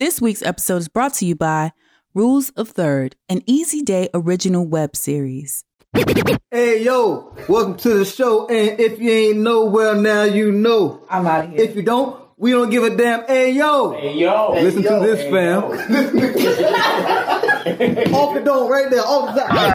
This week's episode is brought to you by Rules of Third, an Easy Day original web series. Hey yo, welcome to the show. And if you ain't know, well now you know. I'm out of here. If you don't, we don't give a damn. Hey yo, Hey yo, listen Hey, yo. to this, Hey, fam. off the dome, right there, off the top.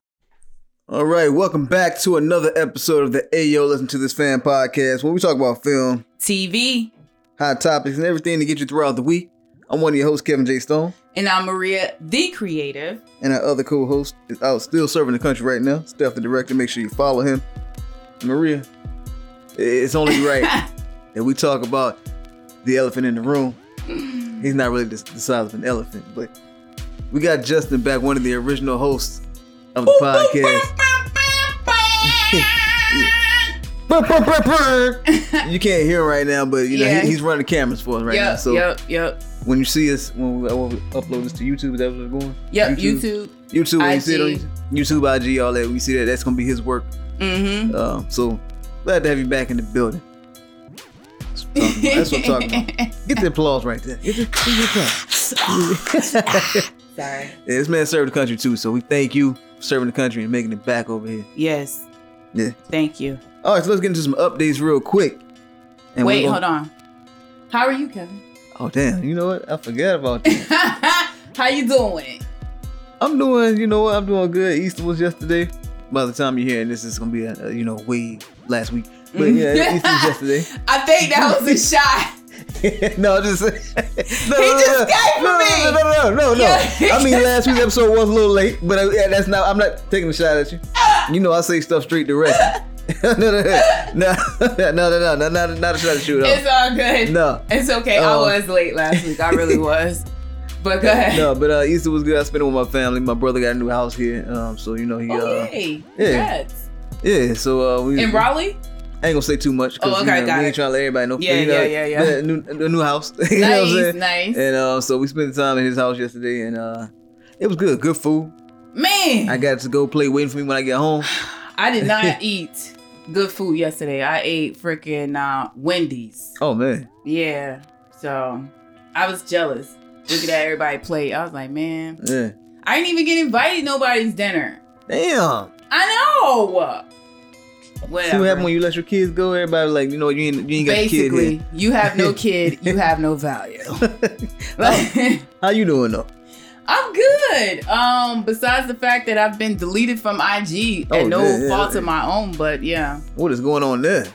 All right, welcome back to another episode of the Ayo Listen to This Fam podcast, where we talk about film, TV, hot topics, and everything to get you throughout the week. I'm one of your hosts, Kevin J. Stone, and I'm Maria, the creative. and our other co-host is out still serving the country right now, Steph the director. Make sure you follow him. Maria, it's only right that we talk about the elephant in the room. He's not really the, the size of an elephant, but we got Justin back, one of the original hosts of the podcast. You can't hear him right now, but you know Yeah. he, he's running the cameras for us right now. So yep, yep, when you see us, when we, when we upload this to YouTube, is that what's going? yep. YouTube. YouTube, when you see it on YouTube, IG, all that. We see that that's gonna be his work. Mm-hmm. Um, so glad to have you back in the building. That's what I'm talking about. I'm talking about. Get the applause right there. Get the, get the applause. Sorry. Yeah, this man served the country too, so we thank you for serving the country and making it back over here. Yes. Yeah. Thank you. All right, so let's get into some updates real quick. And Wait, we're hold on. How are you, Kevin? Oh damn! You know what? I forgot about that. How you doing? I'm doing. You know what? I'm doing good. Easter was yesterday. By the time you're hearing this, it's gonna be a, you know way last week. But mm-hmm. yeah, Easter was yesterday. I think that was a shot. no, just no, He just came for no, me. No, no, no, no, no. Yeah. I mean, last week's episode was a little late, but I, yeah, that's not. I'm not taking a shot at you. Uh. You know, I say stuff straight direct. no, no, no, no, no, no, no, not, not a shot to shoot off. It's all good. No, it's okay. Um, I was late last week. I really was. But go ahead. No, but uh, Easter was good. I spent it with my family. My brother got a new house here, um, so you know he. Oh, uh, yay. Yeah. Congrats. Yeah. So uh, we in Raleigh. I ain't gonna say too much because oh, okay, you know, we ain't trying to let everybody know. Yeah, you know, yeah, yeah, yeah. New, a new house. nice, you know nice. And uh, so we spent time in his house yesterday, and uh, it was good. Good food. Man, I got to go play waiting for me when I get home. I did not eat good food yesterday. I ate freaking uh, Wendy's. Oh man, Yeah. So I was jealous. Looking at everybody plate. I was like, man, yeah. I didn't even get invited to nobody's dinner. Damn. I know. See Whatever. what happened when you let your kids go? Everybody like, you know, you ain't, you ain't got Basically, a kid Basically, you have no kid, you have no value. here. How you doing though? I'm good. Um, besides the fact that I've been deleted from IG Oh, at no yeah, yeah, fault yeah. of my own, but yeah, What is going on there?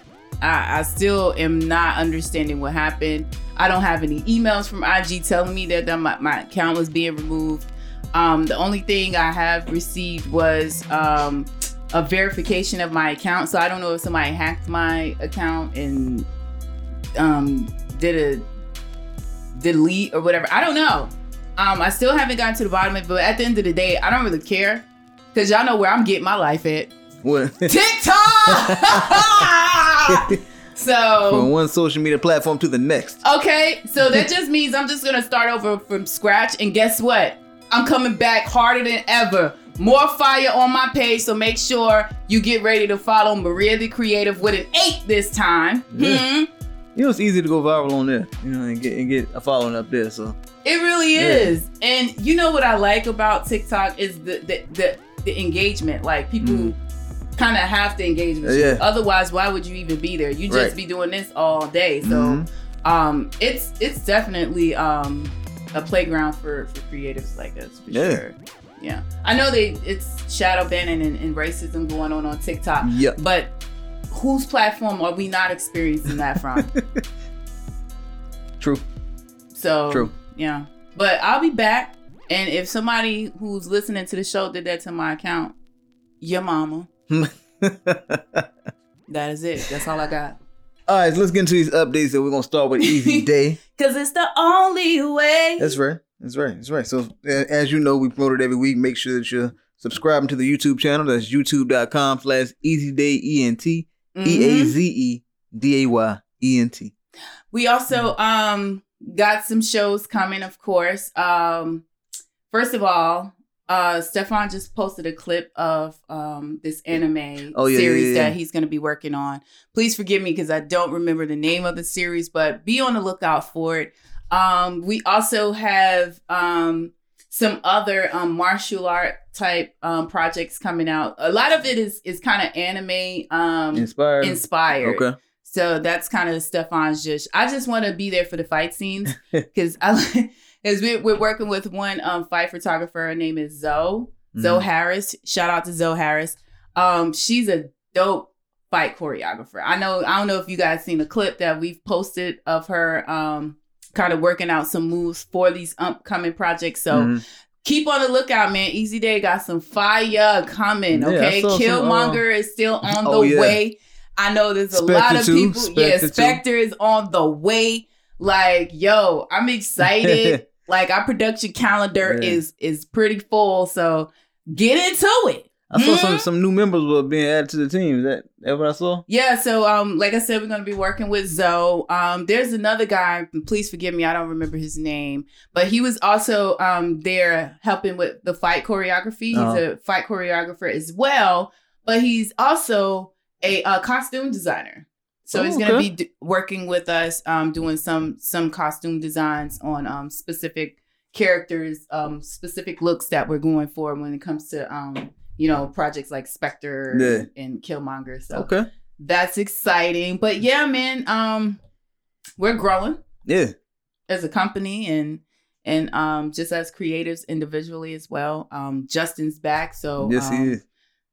I, I still am not understanding what happened. I don't have any emails from IG telling me that, that my, my account was being removed. Um, the only thing I have received was um, a verification of my account. So I don't know if somebody hacked my account and um, did a delete or whatever. I don't know. Um, I still haven't gotten to the bottom of it, but at the end of the day, I don't really care because y'all know where I'm getting my life at. What? TikTok. So from one social media platform to the next. okay, so that just means I'm just gonna start over from scratch. And guess what? I'm coming back harder than ever. More fire on my page, so make sure you get ready to follow Maria the Creative with an eight this time. Yeah. Hmm. You know, it's easy to go viral on there, you know, and get and get a following up there. So It really Yeah. is. And you know what I like about TikTok is the the the, the engagement. Like people kind of have to engage with you. Yeah. Otherwise, why would you even be there? You just Right. be doing this all day. So Mhm. um it's it's definitely um a playground for for creatives like us for Yeah. sure. Yeah. I know they it's shadow banning and, and racism going on on TikTok, Yep. but whose platform are we not experiencing that from? True. So True. Yeah. But I'll be back. And if somebody who's listening to the show did that to my account, your mama. That is it. That's all I got. All right, so let's get into these updates. And we're gonna start with Easy Day. Cause it's the only way. That's right. That's right. That's right. So as you know, we promote it every week. Make sure that you're subscribing to the YouTube channel. That's youtube.com slash easy day E N T E A Mhm. Z E D A Y E N T. We also um got some shows coming, of course. Um first of all, uh Stefan just posted a clip of um this anime Oh, yeah, series yeah, yeah. that he's gonna be working on. Please forgive me because I don't remember the name of the series, but be on the lookout for it. Um, we also have um some other um martial art type um projects coming out. A lot of it is is kind of anime um Inspired. inspired. okay. So that's kind of Stefan's just. I just want to be there for the fight scenes because I because we, we're working with one um fight photographer. Her name is Zoe Zoe Mhm. Harris. Shout out to Zoe Harris. Um, she's a dope fight choreographer. I know. I don't know if you guys seen the clip that we've posted of her um kind of working out some moves for these upcoming projects. So Mhm. keep on the lookout, man. Easy Day got some fire coming. Yeah, I Okay, some, Killmonger is still on the oh, yeah. way. I know there's a Spectre lot of too, people. yeah, Spectre is on the way. Like, yo, I'm excited. like our production calendar Yeah. is is pretty full. So get into it. I saw some Mhm. some new members were being added to the team. Is that that what I saw? Yeah, so um, like I said, we're gonna be working with Zoe. Um, there's another guy. Please forgive me, I don't remember his name, but he was also um there helping with the fight choreography. He's Uh-huh. a fight choreographer as well, but he's also a, uh costume designer. So Oh, he's gonna okay. be d- working with us, um, doing some some costume designs on um specific characters, um, specific looks that we're going for when it comes to um, you know, projects like Spectre Yeah. and Killmonger. So Okay. that's exciting. But yeah, man, um, we're growing Yeah. as a company and and um just as creatives individually as well. Um, Justin's back, so yes, he is.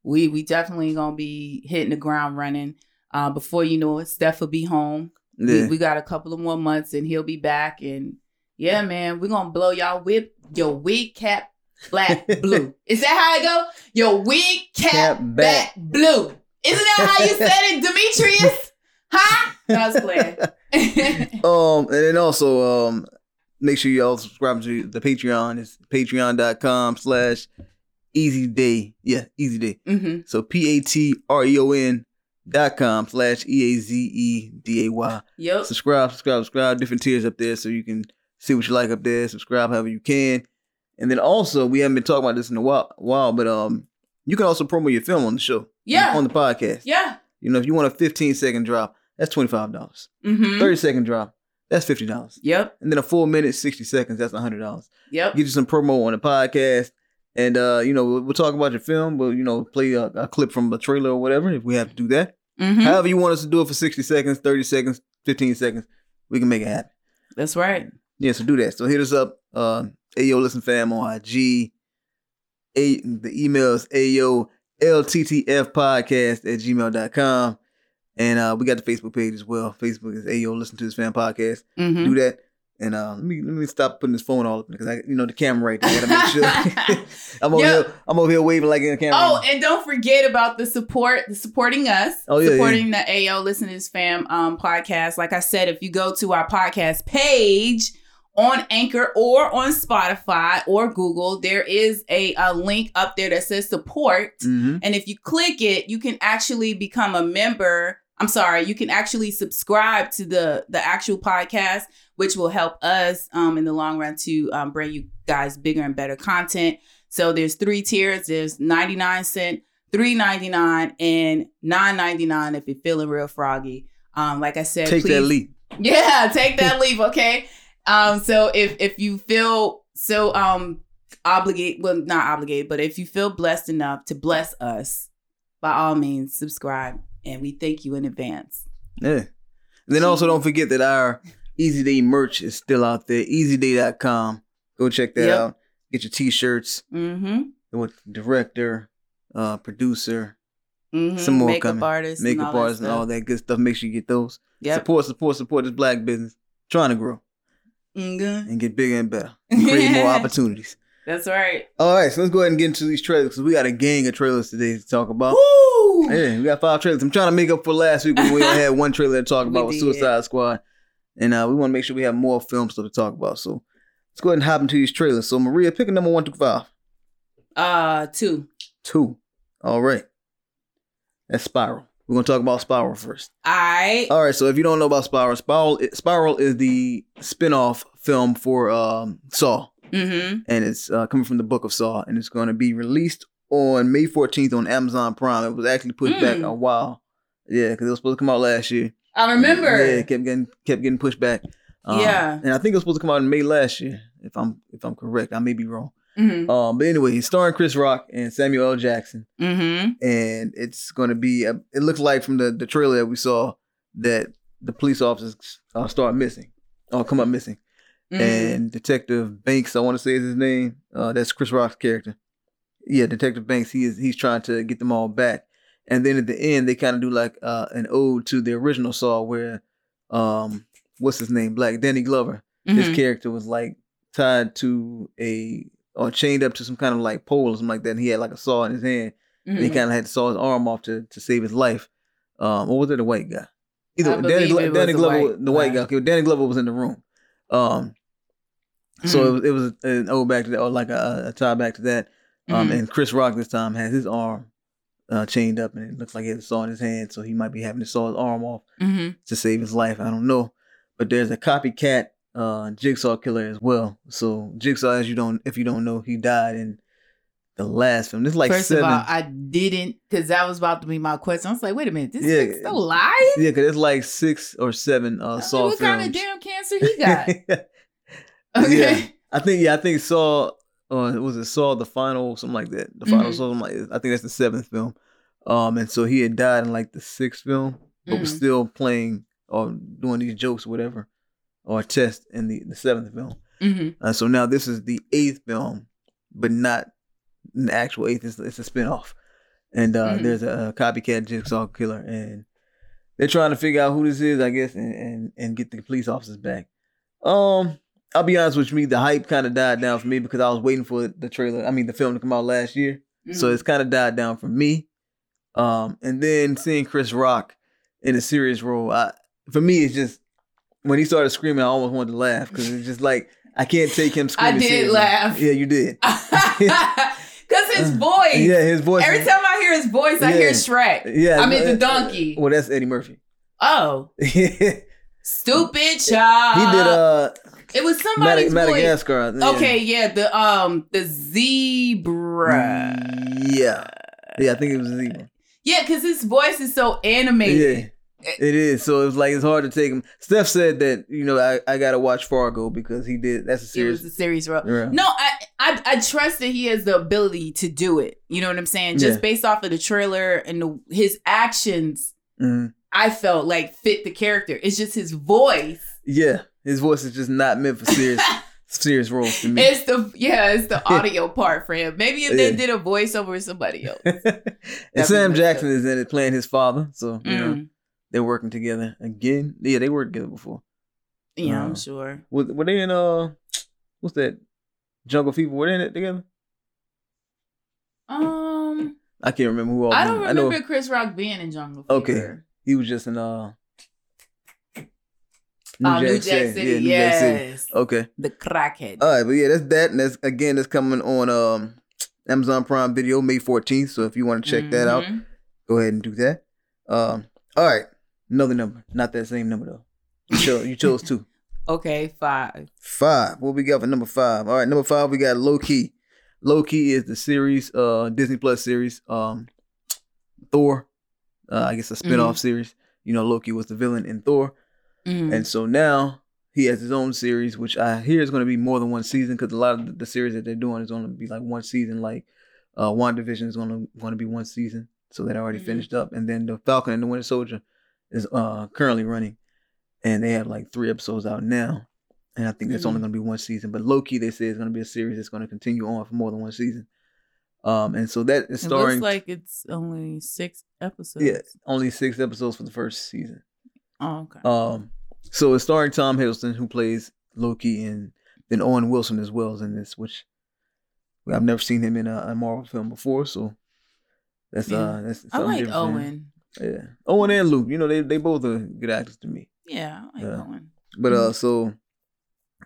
We we definitely gonna be hitting the ground running. Uh, before you know it, Steph will be home. Yeah. We, we got a couple of more months and he'll be back. And yeah, man, we're gonna blow y'all whip your wig cap black blue. Is that how it go? Your wig cap, Cap back back. blue. Isn't that how you said it, Demetrius? Huh? No, I was playing. um, and then also um, make sure y'all subscribe to the Patreon. It's patreon.com slash easy day. Yeah, easy day. hmm So P A T R E O N dot com slash E A Z E D A Y. Yep. Subscribe, subscribe, subscribe. Different tiers up there so you can see what you like up there. Subscribe however you can. And then also, we haven't been talking about this in a while, while but um, you can also promote your film on the show. Yeah. On the podcast. Yeah. You know, if you want a 15 second drop, that's $25. dollars hmm 30 second drop, that's $50. Yep. And then a full minute, 60 seconds, that's $100. Yep. Get you some promo on the podcast. And, uh, you know, we'll, we'll talk about your film. We'll, you know, play a, a clip from a trailer or whatever if we have to do that. hmm However, you want us to do it for 60 seconds, 30 seconds, 15 seconds, we can make it happen. That's right. Yeah, so do that. So hit us up. Uh, Ayo Listen Fam on IG. A, the email is Ayo LTTF podcast at gmail.com. And uh, we got the Facebook page as well. Facebook is Ayo Listen to This Fam Podcast. hmm Do that. And uh, let me let me stop putting this phone all up because I you know the camera right there. I gotta make sure. I'm over Yeah. here. I'm over here waving like in the camera. Oh, and don't forget about the support, the supporting us, Oh, yeah, supporting the Ayo Listeners Fam um, podcast. Like I said, if you go to our podcast page on Anchor or on Spotify or Google, there is a, a link up there that says support. hmm And if you click it, you can actually become a member. I'm sorry, you can actually subscribe to the the actual podcast, which will help us um, in the long run to um, bring you guys bigger and better content. So there's three tiers. There's 99 cent, 3.99, and 9.99 if you're feeling real froggy. Um, like I said, Take please, that leap. yeah, take that leave, okay? Um, so if if you feel so um obligated, well, not obligated, but if you feel blessed enough to bless us, by all means, subscribe, and we thank you in advance. Yeah. And then also don't forget that our Easy Day merch is still out there. EasyDay.com. Go check that Yep. out. Get your t-shirts. Mm-hmm. With director, uh, producer, mm-hmm. Some more makeup coming. artists, makeup artists, and all that good stuff. Make sure you get those. Yep. Support, support, support this black business. Trying to grow Mhm. and get bigger and better. And create more opportunities. That's right. All right, so let's go ahead and get into these trailers because we got a gang of trailers today to talk about. Woo! Yeah, we got five trailers. I'm trying to make up for last week when we only had one trailer to talk about with. Suicide Squad. And uh, we want to make sure we have more film stuff to talk about. So let's go ahead and hop into these trailers. So Maria, pick a number one through five. Uh, two. Two. All right. That's Spiral. We're gonna talk about Spiral first. I. All right. So if you don't know about Spiral, Spiral, Spiral is the spin-off film for um, Saw, Mm-hmm. and it's uh, coming from the book of Saw, and it's going to be released on May 14th on Amazon Prime. It was actually pushed back Mm. a while. Yeah, because it was supposed to come out last year. I remember. Yeah, it kept getting kept getting pushed back. Um, Yeah. and I think it was supposed to come out in May last year, if I'm if I'm correct. I may be wrong. Mm-hmm. Um, but anyway, it's starring Chris Rock and Samuel L. Jackson, Mm-hmm. and it's going to be. A, it looks like from the the trailer that we saw that the police officers uh, start missing, or come up missing, Mm-hmm. and Detective Banks, I want to say is his name. Uh, that's Chris Rock's character. Yeah, Detective Banks. He is he's trying to get them all back, and then at the end they kind of do like uh, an ode to the original Saw, where um, what's his name, Black Danny Glover. His Mhm. character was like tied to a or chained up to some kind of like pole or something like that. And he had like a saw in his hand, and he Mhm. kind of had to saw his arm off to to save his life. Um, or was it a white guy? Either I Danny, Glo- Danny Glover, white the white guy. Okay, Danny Glover was in the room. Um, so Mhm. it was it was an ode back to that, or like a, a tie back to that. Um, Mhm. and Chris Rock this time has his arm uh, chained up, and it looks like he has a saw in his hand, so he might be having to saw his arm off Mhm. to save his life. I don't know, but there's a copycat uh, Jigsaw killer as well. So Jigsaw, as you don't, if you don't know, he died in the last film. This is like First seven. of all, I didn't because that was about to be my question. I was like, wait a minute, this Yeah. is still alive? yeah, because it's like six or seven uh, I mean, Saw what films. kind of damn cancer he got? Okay. Yeah. I think yeah, I think Saw uh was it Saw the final something like that. The final Mhm. Saw like I think that's the seventh film. Um and so he had died in like the sixth film, but was Mhm. still playing or doing these jokes or whatever. Or test in the, the seventh film. Mhm. Uh, so now this is the eighth film, but not an actual eighth. It's, it's a spinoff. And uh, Mhm. there's a, copycat jigsaw killer, and they're trying to figure out who this is, I guess, and and, and get the police officers back. Um, I'll be honest with you, the hype kind of died down for me because I was waiting for the trailer. I mean, the film to come out last year, so Mhm. it's kind of died down for me. Um, and then seeing Chris Rock in a serious role, I, for me, it's just when he started screaming, I almost wanted to laugh because it's just like I can't take him screaming. I did seriously. laugh. Yeah, you did. Because his voice. Yeah, his voice. Every time I hear his voice, I hear Shrek. Yeah, I mean, the uh, donkey. Well, that's Eddie Murphy. Oh, stupid child. He did uh It was somebody's voice. Madagascar. yeah. Okay, yeah, the um the zebra. Yeah, yeah, I think it was a zebra. Yeah, because his voice is so animated. Yeah, it is. So it's like it's hard to take him. Steph said that you know I, I gotta watch Fargo because he did. That's a series. It was a serious role. Yeah. No, I, I I trust that he has the ability to do it. You know what I'm saying? Just Yeah. based off of the trailer and the, his actions, Mhm. I felt like fit the character. It's just his voice. Yeah, his voice is just not meant for serious serious roles to me. It's the yeah, it's the audio part for him. Maybe if they did a voiceover with somebody else. and Sam Jackson is in it playing his father. So you know Mm. they're working together again. Yeah, they worked together before. Yeah, Uh, I'm sure. Were, were they in uh what's that Jungle Fever? Were they in it together? Um, I can't remember who all. I don't remember know Chris Rock being in Jungle Fever. Okay. He was just in uh. Oh, New Jack City. Yeah, New Jack City. yes. Okay. The crackhead. All right, but yeah, that's that, and that's again that's coming on um Amazon Prime Video May 14th. So if you want to check that out, Mhm. go ahead and do that. Um, all right, another number, not that same number though. You chose you chose two. Okay, five. Five. What we got for number five? All right, number five we got Loki. Low Key is the series, uh, Disney Plus series, um, Thor. Uh, I guess a spin-off series. You know, Loki was the villain in Thor. Mhm. And so now he has his own series, which I hear is going to be more than one season because a lot of the, series that they're doing is going to be like one season. Like uh, WandaVision is going to going to be one season, so that already Mhm. finished up. And then the Falcon and the Winter Soldier is uh, currently running, and they have like three episodes out now. And I think that's only Mhm. going to be one season. But Loki, they say, is going to be a series that's going to continue on for more than one season. Um, and so that is it starring looks like it's only six episodes. yeah, only six episodes for the first season. Oh, okay. Um, so it's starring Tom Hiddleston, who plays Loki, and then Owen Wilson as well is in this, which I've never seen him in a, a Marvel film before. So that's Yeah. uh, that's I something like different for him. Owen. Yeah, Owen and Luke. You know, they they both are good actors to me. Yeah, I like Yeah. Owen. But Mm-hmm. uh, so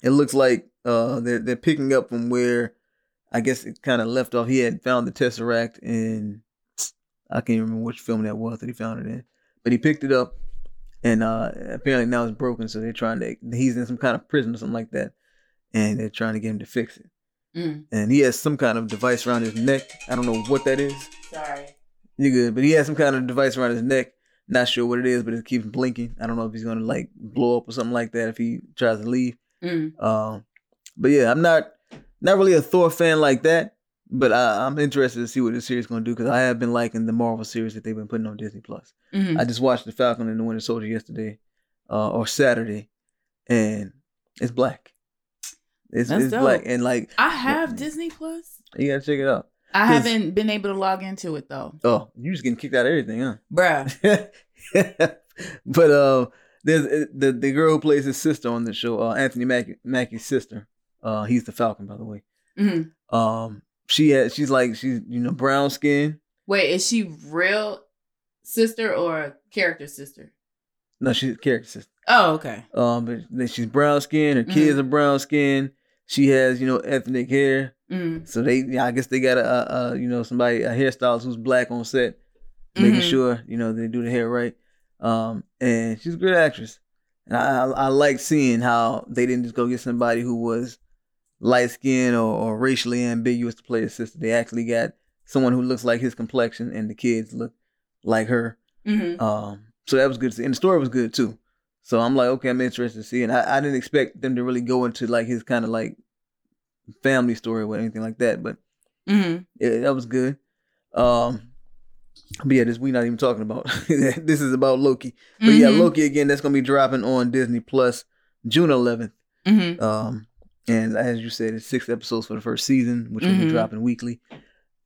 it looks like uh they're they're picking up from where I guess it kind of left off. He had found the Tesseract in I can't remember which film that was that he found it in, but he picked it up, and uh apparently now it's broken. So they're trying to he's in some kind of prison or something like that, and they're trying to get him to fix it. Mm. And he has some kind of device around his neck. I don't know what that is. Sorry. You're good, but he has some kind of device around his neck Not sure what it is, but it keeps blinking. I don't know if he's gonna like blow up or something like that if he tries to leave. Mm. Um, but yeah, I'm not not really a Thor fan like that. But I, I'm interested to see what this series is gonna do because I have been liking the Marvel series that they've been putting on Disney Plus. Mhm. I just watched the Falcon and the Winter Soldier yesterday, uh, or Saturday, and it's black. It's, it's black and like I have Disney Plus. you gotta check it out. I haven't been able to log into it though, Oh, you just getting kicked out of everything, huh? bruh. but uh, there's the the girl who plays his sister on the show, uh, Anthony Mackie, Mackie's sister. Uh, he's the Falcon, by the way. Mhm. Um, she has she's like she's you know brown skin. Wait, is she real sister or character sister? No, she's character sister. Oh, okay. Um, but then she's brown skin. Her Mm-hmm. kids are brown skin. She has you know ethnic hair. Mm. So they, yeah, I guess they got a, a, you know somebody a hairstylist who's black on set, making Mhm. sure you know they do the hair right. Um, and she's a good actress, and I, I I like seeing how they didn't just go get somebody who was light skinned or, or racially ambiguous to play his sister. They actually got someone who looks like his complexion, and the kids look like her. Mhm. Um, so that was good to see, and the story was good too. So I'm like, okay, I'm interested to see, and I, I didn't expect them to really go into like his kind of like family story or anything like that, but Mhm. yeah, that was good. Um, but yeah, this we not even talking about. this is about Loki. But yeah, Mhm. Loki again. That's gonna be dropping on Disney Plus June 11th. Mhm. Um, and as you said, it's six episodes for the first season, which will Mhm. be dropping weekly.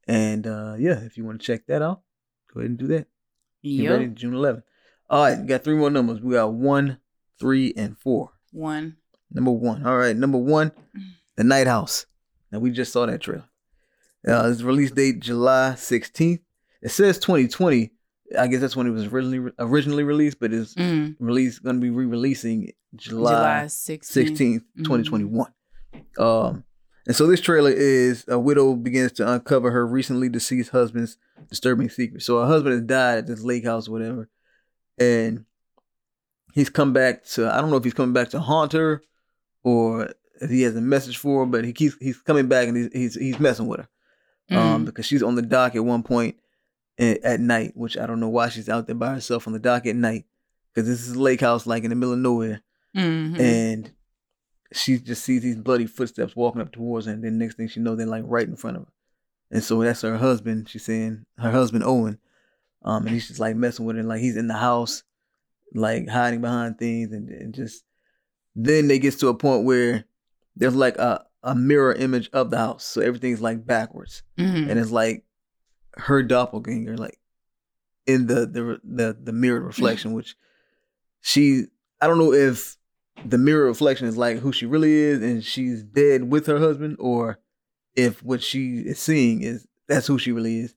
And uh, yeah, if you want to check that out, go ahead and do that. Get ready, June 11th. All right, we got three more numbers. We got one, three, and four. One. Number one. All right, number one, The Night House. Now we just saw that trailer. Uh, it's release date July 16th. It says 2020. I guess that's when it was originally originally released, but it's Mm. released going to be re-releasing July July 16th. 16th, Mhm. 2021. Um, and so this trailer is a widow begins to uncover her recently deceased husband's disturbing secret. So her husband has died at this lake house or whatever, and he's come back to I don't know if he's coming back to haunt her or if he has a message for her, but he keeps he's coming back and he's he's, he's messing with her. Um, Mhm. because she's on the dock at one point at night, which I don't know why she's out there by herself on the dock at night. Because this is a lake house like in the middle of nowhere Mhm. and she just sees these bloody footsteps walking up towards her, and then next thing she knows, they're like right in front of her. And so that's her husband. She's saying her husband Owen, um, and he's just like messing with her, like he's in the house, like hiding behind things, and, and just then they gets to a point where there's like a a mirror image of the house, so everything's like backwards, Mhm. and it's like her doppelganger, like in the the the the mirrored reflection, which she I don't know if the mirror reflection is like who she really is and she's dead with her husband, or if what she is seeing is that's who she really is.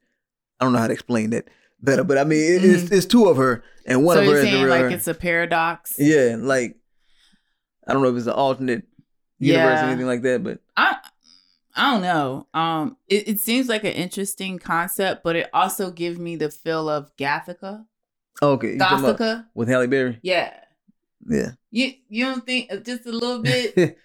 I don't know how to explain that better, but I mean it, it's it's two of her and one so of her you're is the real like her. it's a paradox? yeah, like I don't know if it's an alternate universe or anything like that, but I I don't know. Um, it, it seems like an interesting concept, but it also gives me the feel of Gothika. okay, Gothika, with Halle Berry, yeah. Yeah. You you don't think uh, just a little bit?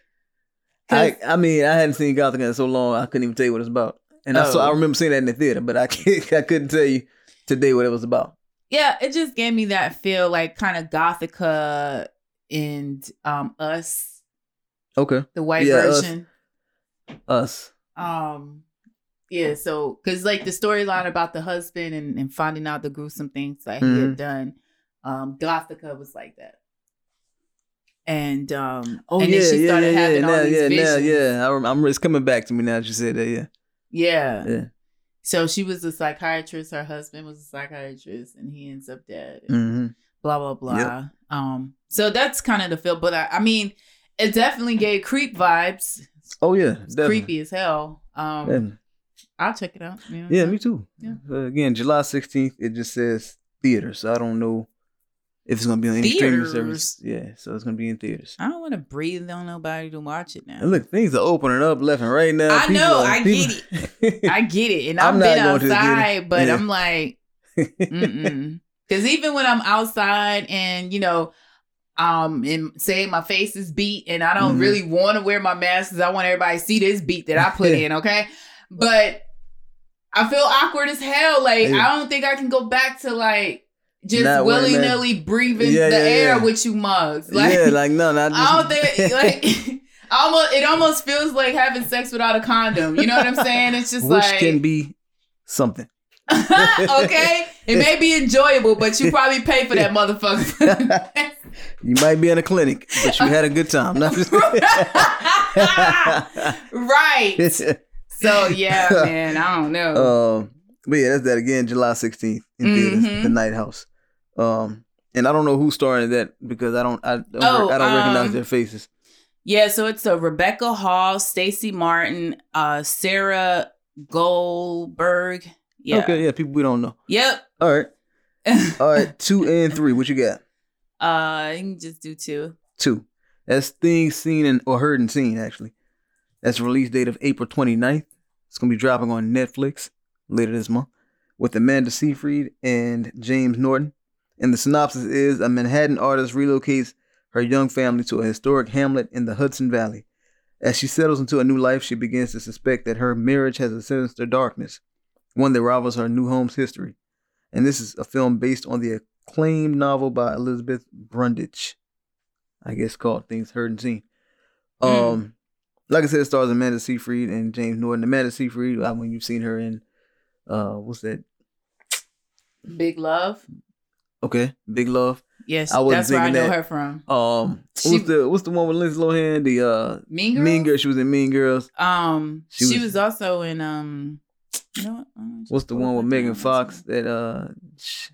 I I mean I hadn't seen Gothic in so long I couldn't even tell you what it's about, and I saw I Oh. remember seeing that in the theater, but I can't, I couldn't tell you today what it was about. yeah, it just gave me that feel, like kind of Gothika and um Us, Okay, the white Yeah, version. us. Um, yeah. So because like the storyline about the husband and, and finding out the gruesome things that he Mhm. had done, um, Gothika was like that. And um, Oh and yeah, then she yeah, started yeah, having yeah, all now, these yeah, now, visions. yeah. I rem- I'm it's coming back to me now. that you said that. Yeah, Yeah. yeah. So she was a psychiatrist. Her husband was a psychiatrist, and he ends up dead. and hmm Blah blah blah. Yep. Um. So that's kind of the feel. But I, I mean, it definitely gave creep vibes. Oh yeah, creepy as hell. Um. Definitely. I'll check it out. you know? Yeah, me too. Yeah. Uh, again, July 16th. It just says theater, so I don't know if it's gonna be on any streaming service. Yeah, so it's gonna be in theaters. I don't want to breathe on nobody to watch it now. And look, things are opening up left and right now. I know, I get it. I get it, and I'm I've not been going to the theater. outside, but Yeah. I'm like, because even when I'm outside and you know, um, and say my face is beat, and I don't Mhm. really want to wear my mask because I want everybody to see this beat that I put in, okay? But I feel awkward as hell. Like Yeah. I don't think I can go back to like just willy nilly breathing Yeah, the yeah, air yeah. with you mugs. Like, yeah, like no, not I don't think like almost it almost feels like having sex without a condom. You know what I'm saying? It's just which like can be something. okay, it may be enjoyable, but you probably pay for that motherfucker. You might be in a clinic, but you had a good time. Not right. So yeah, man, I don't know. um, but yeah, that's that again. July sixteenth in theaters, Mhm. the Night House. Um, and I don't know who's starring in that because I don't, I don't, Oh, I don't recognize um, their faces. yeah, so it's a Rebecca Hall, Stacy Martin, uh, Sarah Goldberg. Yeah. Okay, yeah, people we don't know. Yep. All right, all right, two and three. What you got? uh, you can just do two. Two. That's things seen and or heard and seen actually. That's release date of April 29th. It's gonna be dropping on Netflix later this month with Amanda Seyfried and James Norton. And the synopsis is a Manhattan artist relocates her young family to a historic hamlet in the Hudson Valley. As she settles into a new life, she begins to suspect that her marriage has a sinister darkness, one that rivals her new home's history. And this is a film based on the acclaimed novel by Elizabeth Brundage. I guess called Things Heard and Seen. Um, Mm. like I said, it stars Amanda Seyfried and James Norton. Amanda Seyfried, I mean, you've seen her in, uh, what's that? Big Love. Okay, Big Love. Yes, I that's where I know that. her from. Um, She- what's the what's the one with Lindsay Lohan? The uh, Mean Girls. Mean Girls. She was in Mean Girls. Um, She she, was- was, also in um. You know what? What's the one with Megan. Fox? That uh, sh-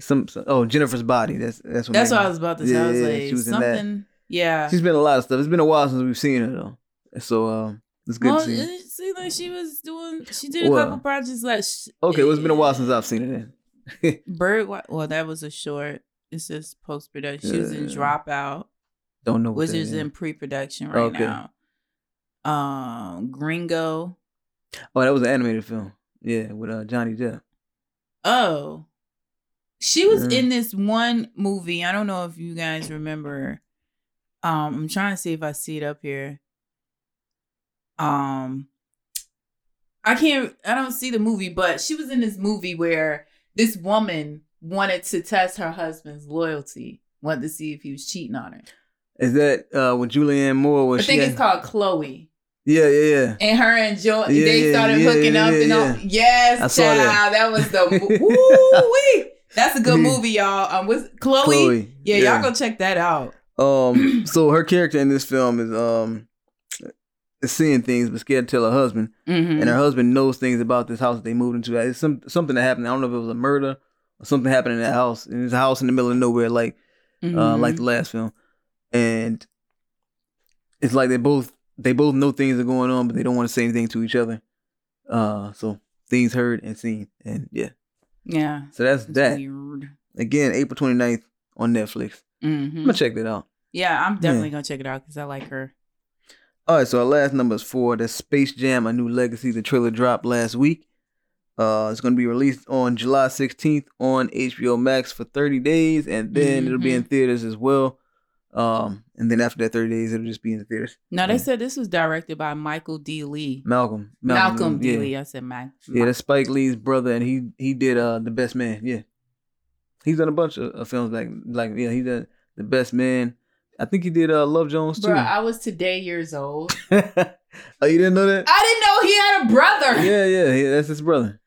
some, some oh Jennifer's Body. That's that's what. That's what I was about to say. I was Yeah, like she was in that. something. Yeah. She's been a lot of stuff. It's been a while since we've seen her though, so um, it's good well, to see. it seemed like she was doing. She did a Well, couple projects like. Okay, well, it's been a while since I've seen her then. Bird. Well, that was a short. It's just post production. She was in Dropout, Don't know which is in pre production right Okay. now. Um, Gringo. Oh, that was an animated film. Yeah, with uh, Johnny Depp. Oh. She was Yeah. in this one movie. I don't know if you guys remember. Um, I'm trying to see if I see it up here. Um I can't I don't see the movie, but she was in this movie where this woman wanted to test her husband's loyalty, wanted to see if he was cheating on her. Is that uh with Julianne Moore? Was I think she it's called Chloe. Yeah, yeah, yeah. And her and Joe, Yeah, they started yeah, hooking up yeah, and all. Yes, I saw that. child, that. was the woo wee. That's a good movie, y'all. Um, with Chloe. Chloe. Yeah, y'all go check that out. Um, so her character in this film is um is seeing things but scared to tell her husband, Mm-hmm. and her husband knows things about this house that they moved into. It's some something that happened. I don't know if it was a murder or something happened in that house. And it's a house in the middle of nowhere, like uh, Mm-hmm. like the last film, and it's like they both they both know things are going on, but they don't want to say anything to each other. Uh, so things heard and seen, and yeah. yeah, So that's it's that. weird. Again, April 29th on Netflix. I'm hmm gonna check that out. Yeah, I'm definitely gonna check it out because I like her. All right, so our last number is four. That's Space Jam: A New Legacy. The trailer dropped last week. Uh, it's going to be released on July 16th on HBO Max for 30 days, and then it'll be in theaters as well. Um, and then after that 30 days, it'll just be in the theaters. Now they Yeah. said this was directed by Michael D. Lee. Malcolm, Malcolm, D. yeah. Lee. I said Mac. Yeah, that's Spike Lee's brother, and he he did uh the Best Man. Yeah, he's done a bunch of, of films like like yeah he did the Best Man. I think he did uh Love Jones too. Bro, I was today years old. oh, you didn't know that? I didn't know he had a brother. yeah, yeah, yeah, that's his brother.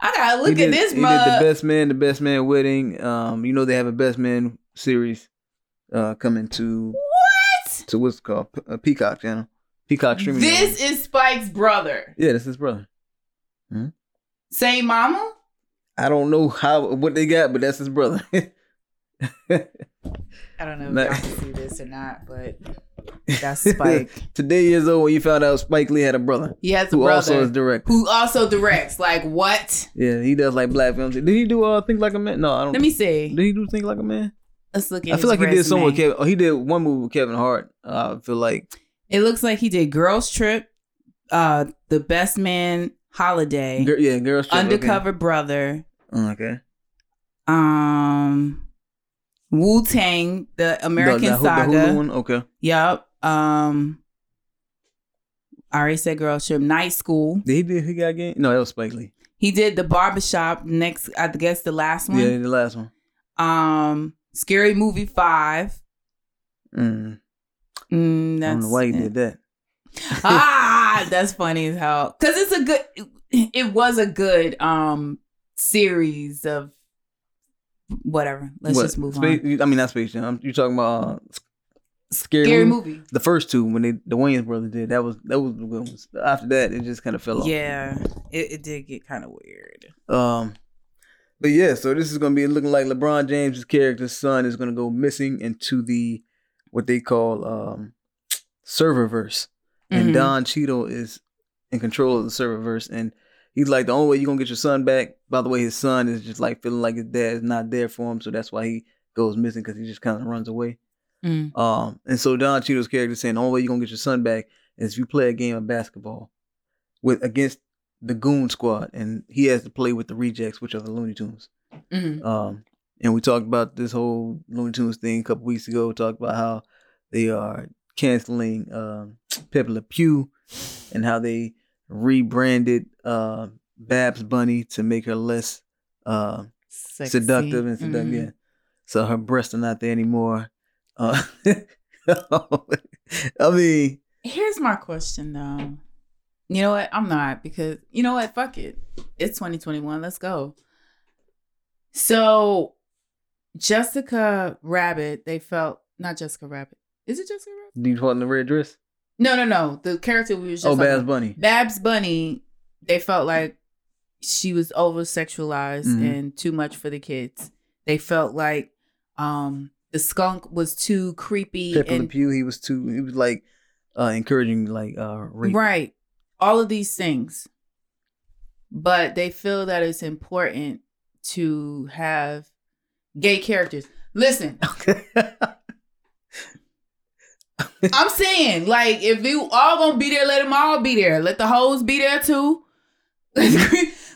I gotta look he at did, this He mug. did the Best Man, the Best Man Wedding. Um, you know they have a Best Man series uh coming to what? to what's it called P- uh, Peacock channel, Peacock streaming. This channel. is Spike's brother. yeah, that's his brother. Same mama? I don't know how what they got, but that's his brother. I don't know if y'all can see this or not, but that's Spike. Today years old when you found out Spike Lee had a brother He has a brother. who also brother is director. who also directs. Like what? Yeah, he does like black films. Did he do uh Think Like a Man? No, I don't. Let me see. Did he do Think Like a Man? Let's look at. I feel like he did some with. Kevin. Oh, he did one movie with Kevin Hart. Uh, I feel like It looks like he did Girls Trip, uh, The Best Man Holiday, yeah, Girls Trip, okay. Undercover Brother, Oh, okay. um, Wu Tang, the American the, the, Saga. The Hulu one? Okay. Yep. Um, I already said Girls Trip. Night School. Did he do He Got Game? No, that was Spike Lee. He did the barbershop next. I guess the last one. Yeah, the last one. Um, Scary Movie Five. Mm. Mm, I don't know why you did that. ah, that's funny as hell. Cause it's a good. It was a good um series of whatever. Let's What? just move Space, on. I mean, not Space Jam. You talking about uh, Scary, Scary movie? movie. The first two when they the Wayans brothers did that was that was the good ones. After that, it just kind of fell off. Yeah, it, it did get kind of weird. Um, but yeah, so this is gonna be looking like LeBron James's character's son is gonna go missing into the what they call um serververse, and Mhm. Don Cheadle is in control of the serververse, and he's like the only way you're gonna get your son back. By the way, his son is just like feeling like his dad is not there for him, so that's why he goes missing because he just kind of runs away. Mm. Um, and so Don Cheadle's character saying the only way you're gonna get your son back is if you play a game of basketball with against the Goon Squad, and he has to play with the rejects, which are the Looney Tunes. Mhm. Um, and we talked about this whole Looney Tunes thing a couple weeks ago. We talked about how they are canceling um, Pepe Le Pew and how they rebranded uh, Babs Bunny to make her less uh, Sexy. seductive and seductive. Mhm. Yeah. So her breasts are not there anymore. Uh, I mean, Here's my question though. You know what? I'm not because you know what? Fuck it. It's 2021. Let's go. So Jessica Rabbit, they felt not Jessica Rabbit. Is it Jessica Rabbit? do you want in the red dress? No, no, no. The character we was just Oh, Babs about. Bunny. Babs Bunny, they felt like she was over sexualized Mhm. and too much for the kids. They felt like um the skunk was too creepy Pepe Le and Pew, he was too. He was like uh, encouraging like uh, rape. right. All of these things. But they feel that it's important to have gay characters. Listen, I'm saying, like, if you all gonna be there, let them all be there. Let the hoes be there too. let,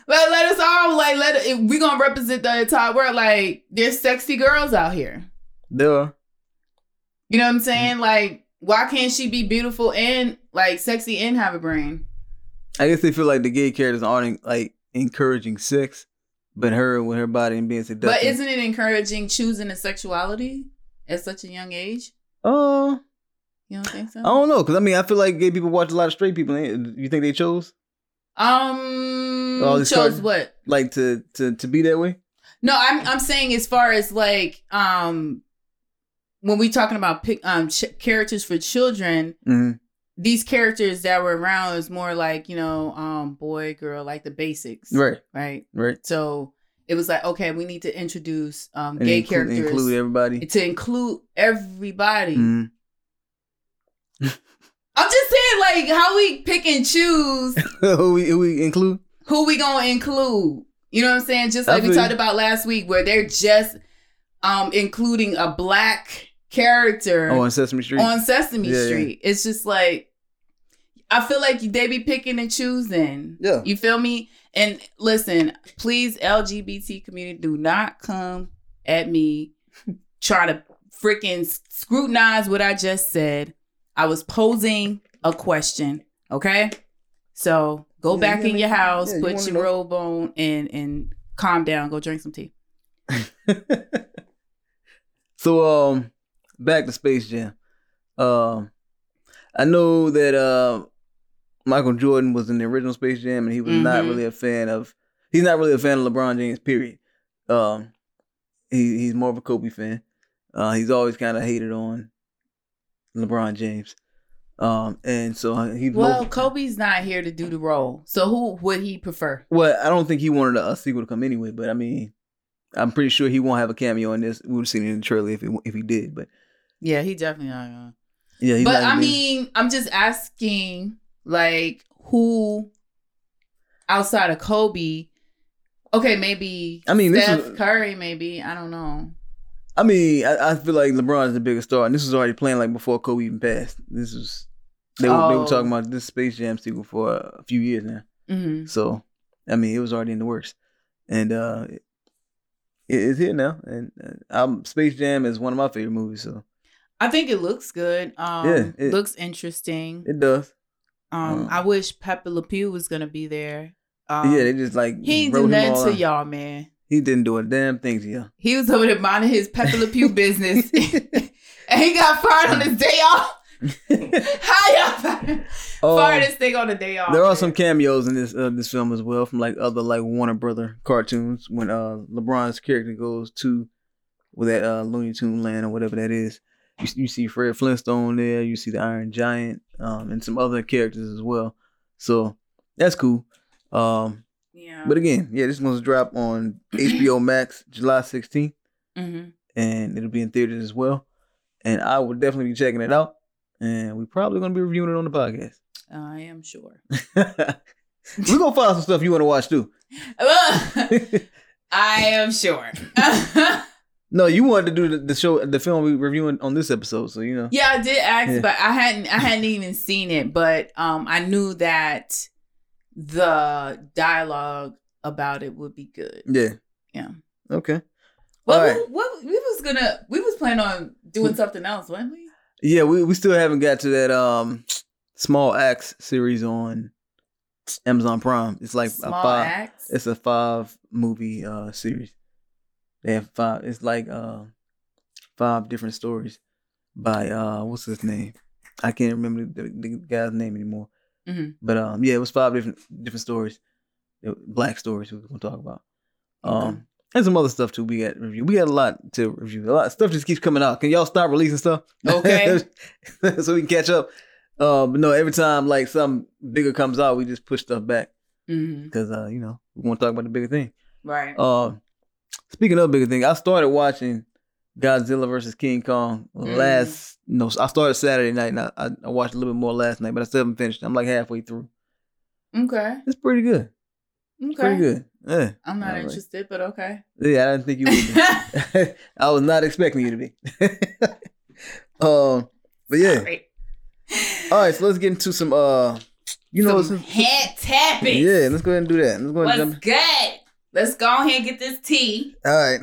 let us all like let if we gonna represent the entire world. Like, there's sexy girls out here. there are. You know what I'm saying? Like, why can't she be beautiful and like sexy and have a brain? I guess they feel like the gay characters aren't like encouraging sex, but her with her body and being seductive. But isn't it encouraging choosing a sexuality at such a young age? Oh, You don't think so? I don't know, because I mean, I feel like gay people watch a lot of straight people. You think they chose Um, chose card- what? like to to to be that way? No, I'm I'm saying as far as like um when we talking about pick, um ch- characters for children, hmm these characters that were around is more like you know um boy girl like the basics, Right, Right. right. So it was like okay, we need to introduce um gay include, characters include everybody. to include everybody. Mhm. I'm just saying like how we pick and choose who we who we include? who we gonna include. You know what I'm saying? Just like we talked about last week, where they're just um including a black character Oh, on Sesame Street. on Sesame Yeah, yeah. Street. It's just like I feel like they be picking and choosing. Yeah. You feel me? And listen, please, LGBT community, do not come at me try to freaking scrutinize what I just said. I was posing a question, okay? So go Yeah, back in your house, yeah, put wanna your know. robe on, and and calm down. Go drink some tea. so um back to Space Jam. Um I know that uh Michael Jordan was in the original Space Jam and he was not Mhm. really a fan of he's not really a fan of LeBron James, period. Um he he's more of a Kobe fan. Uh he's always kind of hated on LeBron James. Um and so he Well, Kobe's not here to do the role, so who would he prefer? well, I don't think he wanted a, a sequel to come anyway, but I mean I'm pretty sure he won't have a cameo in this. We would have seen it in the trailer if it, if he did, but Yeah, he definitely not gonna. yeah. But I gonna be- mean, I'm just asking, like, who outside of Kobe? Okay, maybe. I mean, Steph is- Curry. Maybe I don't know. I mean, I, I feel like LeBron is the biggest star, and this was already playing like before Kobe even passed. This was they were, they Oh. were talking about this Space Jam sequel for a few years now. hmm So I mean, it was already in the works, and uh it, it's here now. And uh, Space Jam is one of my favorite movies, so I think it looks good. Um, Yeah, it- looks interesting. it does. Um, um, I wish Pepe Le Pew was gonna be there. Um, yeah, they just like he ain't do nothing to out. y'all, man. He didn't do a damn thing to y'all. He was over there minding his Pepe Le Pew business, and he got fired on his day off. How y'all fired, Um, fired this thing on the day off? There are some cameos in this uh, this film as well from like other like Warner Brother cartoons when uh LeBron's character goes to with that uh Looney Tune land or whatever that is. You, you see Fred Flintstone there, you see the Iron Giant, um, and some other characters as well. So that's cool. Um, Yeah. but again, yeah, this one's drop on HBO Max July 16th, hmm and it'll be in theaters as well. And I will definitely be checking it out. And we're probably gonna be reviewing it on the podcast. I am sure. We're gonna find some stuff you want to watch too. I am sure. no, you wanted to do the, the show, the film we reviewing on this episode, so you know. yeah, I did ask, Yeah. but I hadn't. I hadn't even seen it, but um, I knew that the dialogue about it would be good. Yeah. Yeah. Okay. Well, right. we, what, we was gonna, we was planning on doing something else, weren't we? Yeah, we, we still haven't got to that um small acts series on Amazon Prime. It's like a Small five. acts. It's a five movie uh series. They have five. It's like uh five different stories by uh what's his name? I can't remember the, the guy's name anymore. Mhm. But um yeah, it was five different different stories, black stories we we're gonna talk about. Um Okay. and some other stuff too. We got review. We got a lot to review. A lot of stuff just keeps coming out. Can y'all start releasing stuff? Okay. so we can catch up. Um, but no, every time like something bigger comes out, we just push stuff back because uh, you know we want to talk about the bigger thing. Right. Uh, speaking of bigger thing, I started watching Godzilla versus King Kong Mm. last. No, I started Saturday night, and I, I, watched a little bit more last night, but I still haven't finished. I'm like halfway through. okay. It's pretty good. Okay. Pretty good. Yeah. I'm not like- interested, but okay. Yeah, I didn't think you would be. I was not expecting you to be. um, but yeah. Sorry. All right, so let's get into some. Uh, you know, Some some, head tapping. yeah. Let's go ahead and do that. Let's go ahead What's and jump. good? Let's go ahead and get this tea. All right.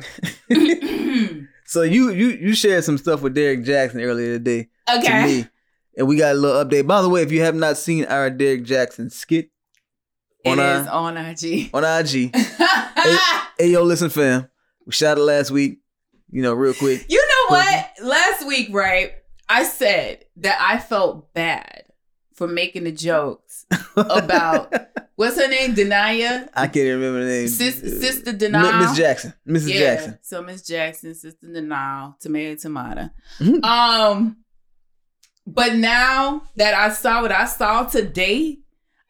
okay. so you you you shared some stuff with Derek Jackson earlier today to me, and we got a little update. By the way, if you have not seen our Derek Jackson skit It on is our on IG. on IG, hey yo, listen, fam, we shot it last week. You know, real quick. You know what? Last week, right? I said that I felt bad for making the jokes about what's her name, Denaya, I can't even remember the name. Sis, Sister M- Denial. Miss Jackson. Mrs. yeah. Jackson. So Miss Jackson, Sister Denial, Tomato Tomato. Mhm. Um, but now that I saw what I saw today,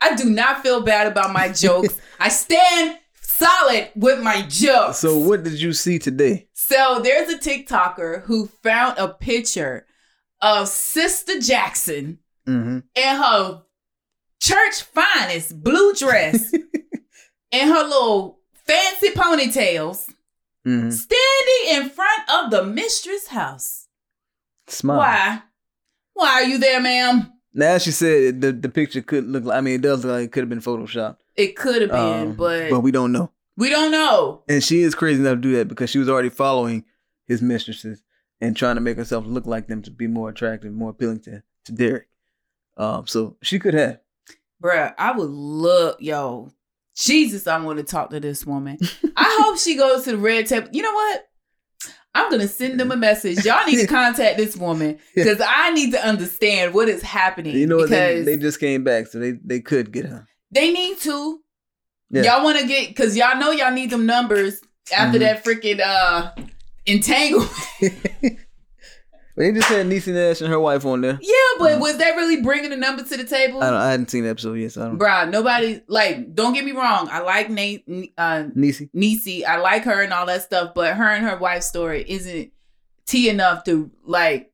I do not feel bad about my jokes. I stand solid with my jokes. So what did you see today? So there's a TikToker who found a picture of Sister Jackson Mm-hmm. in her church finest blue dress and her little fancy ponytails Mm-hmm. standing in front of the mistress house. Smile. Why? Why are you there, ma'am? Now she said the the picture could look like. I mean, it does look like it could have been photoshopped, It could have been, Um, but, but we don't know. we don't know. And she is crazy enough to do that because she was already following his mistresses and trying to make herself look like them to be more attractive, more appealing to to Derek. Um, so she could have. Bruh, I would love, yo, Jesus, I want to talk to this woman. I hope she goes to the red table. You know what? I'm going to send them a message. Y'all need to contact this woman because I need to understand what is happening. You know what? They, Because they just came back, so they they could get her. they need to. Yeah. Y'all want to get, because y'all know y'all need them numbers after Mhm. that freaking uh entanglement. They just had Niecy Nash and her wife on there. yeah, but was that really bringing the number to the table? Mm-hmm. I, don't, I hadn't seen the episode yet, so I don't. Bruh, nobody, like, don't get me wrong. I like Nate, uh, Niecy. Niecy. I like her and all that stuff, but her and her wife's story isn't tea enough to like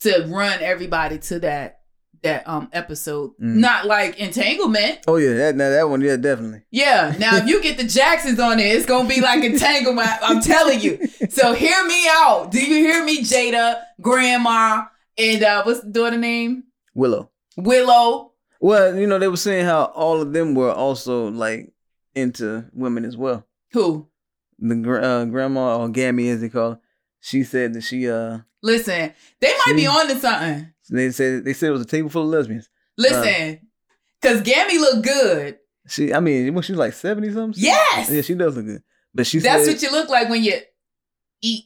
to run everybody to that that um episode. Mm. Not like entanglement. Oh yeah, that now that one, yeah, definitely. Yeah. Now if you get the Jacksons on it, it's gonna be like entanglement. I'm telling you. So hear me out. Do you hear me, Jada, Grandma, and uh what's the daughter name? Willow. Willow. Well, you know, they were saying how all of them were also like into women as well. Who? The uh, grandma or Gammy, as they call her, she said that she uh Listen, they might be See? on to something. They said they said it was a table full of lesbians. Listen, cause Gammy look good. She, I mean, when she's like seventy something. Yes. Yeah, she does look good. But she That's said what you look like when you eat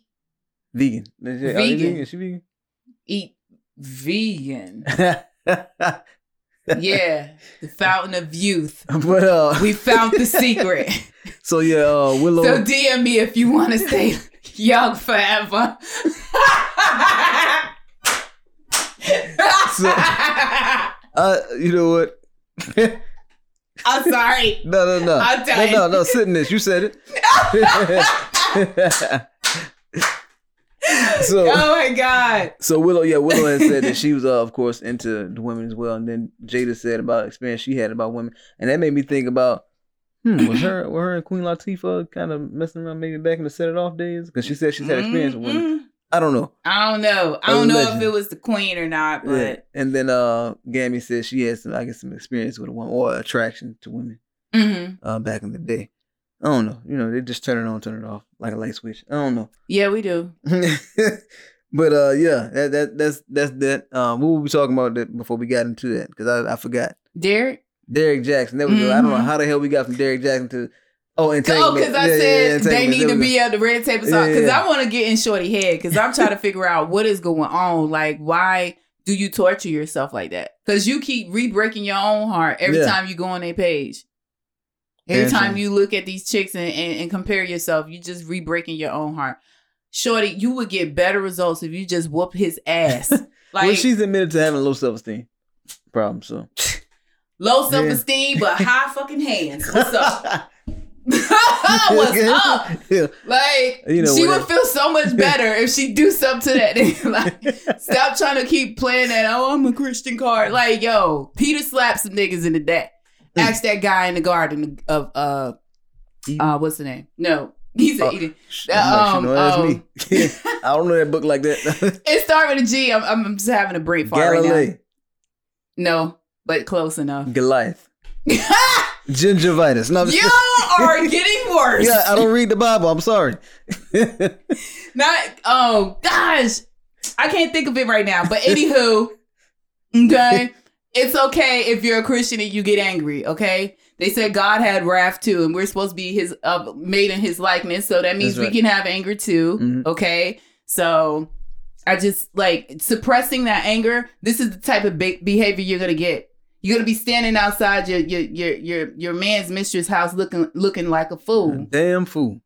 vegan. Are you Vegan. vegan? Is she vegan? eat vegan. Yeah, the fountain of youth. but uh, We found the secret. so yeah, uh, Willow. So DM me if you want to stay young forever. So- uh, you know what? I'm sorry. no, no, no, I'm no, dying. no, no. Sit in this. You said it. so, Oh my god. so Willow, yeah, Willow had said that she was, uh, of course, into the women as well, and then Jada said about experience she had about women, and that made me think about, hmm, was her, were her and Queen Latifah kind of messing around maybe back in the set it off days? Because she said she's had experience with women. I don't know. I don't know. I don't know if it was the queen or not, Yeah. And then uh Gammy said she had some, I guess, some experience with a woman or attraction to women Mhm. uh back in the day. I don't know. You know, they just turn it on, turn it off like a light switch. I don't know. yeah, we do. but uh yeah, that that that's that's that. Um what were we talking about that before we got into that? Because I, I forgot. Derek. Derek Jackson. There we go. I don't know Mhm. how the hell we got from Derek Jackson to oh Oh, because I Yeah, yeah, yeah, said they need to be at the red Yeah, talk because yeah. I want to get in shorty head because I'm trying to figure out what is going on. Like, why do you torture yourself like that? Because you keep re-breaking your own heart every Yeah. time you go on their page. Every time you look at these chicks and, and, and compare yourself, you just re-breaking your own heart. Shorty, you would get better results if you just whoop his ass. Like well, she's admitted to having low self esteem problem. So low self-esteem, but high fucking hands. What's up? What's up? Yeah. Like You know she would feel so much better if she do something to that. nigga. like stop trying to keep playing that. Oh, I'm a Christian card. Like yo, Peter slapped some niggas in the deck. Ask that guy in the garden of uh uh what's the name? No, he's Uh, a Eden. Um, um. I don't know that book like that. It started with a G. I'm, I'm just having a brain fart right now. No, but close enough. Goliath, gingivitis. No, you are getting worse. yeah, I don't read the Bible. I'm sorry. Not oh gosh. I can't think of it right now. But anywho, okay. It's okay if you're a Christian and you get angry, okay? They said God had wrath too, and we're supposed to be his uh, made in his likeness, so that means right. we can have anger too. Mhm. Okay. So I just like suppressing that anger, this is the type of be- behavior you're gonna get. You're gonna be standing outside your your your your your man's mistress house looking looking like a fool. Damn fool.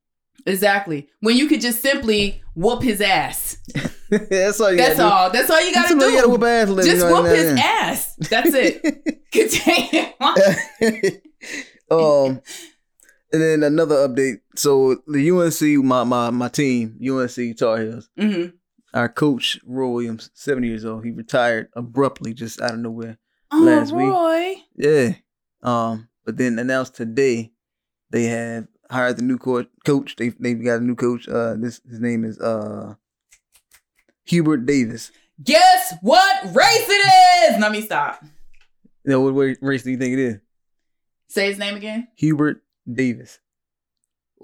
Exactly. When you could just simply whoop his ass. That's all you That's gotta all. That's all you do. gotta do. gotta whoop ass just you know, whoop his ass. That's it. Continue. and then. um, and then another update. So the UNC, my my my team, UNC Tar Heels. hmm Our coach Roy Williams, seventy years old, he retired abruptly, just out of nowhere. Oh, Last week. Roy. Yeah. Um, but then announced today they have hired the new coach. Coach, they they've got a new coach. Uh, this his name is uh Hubert Davis. Guess what race it is? Let me stop. You know what, what race do you think it is? Say his name again. Hubert Davis.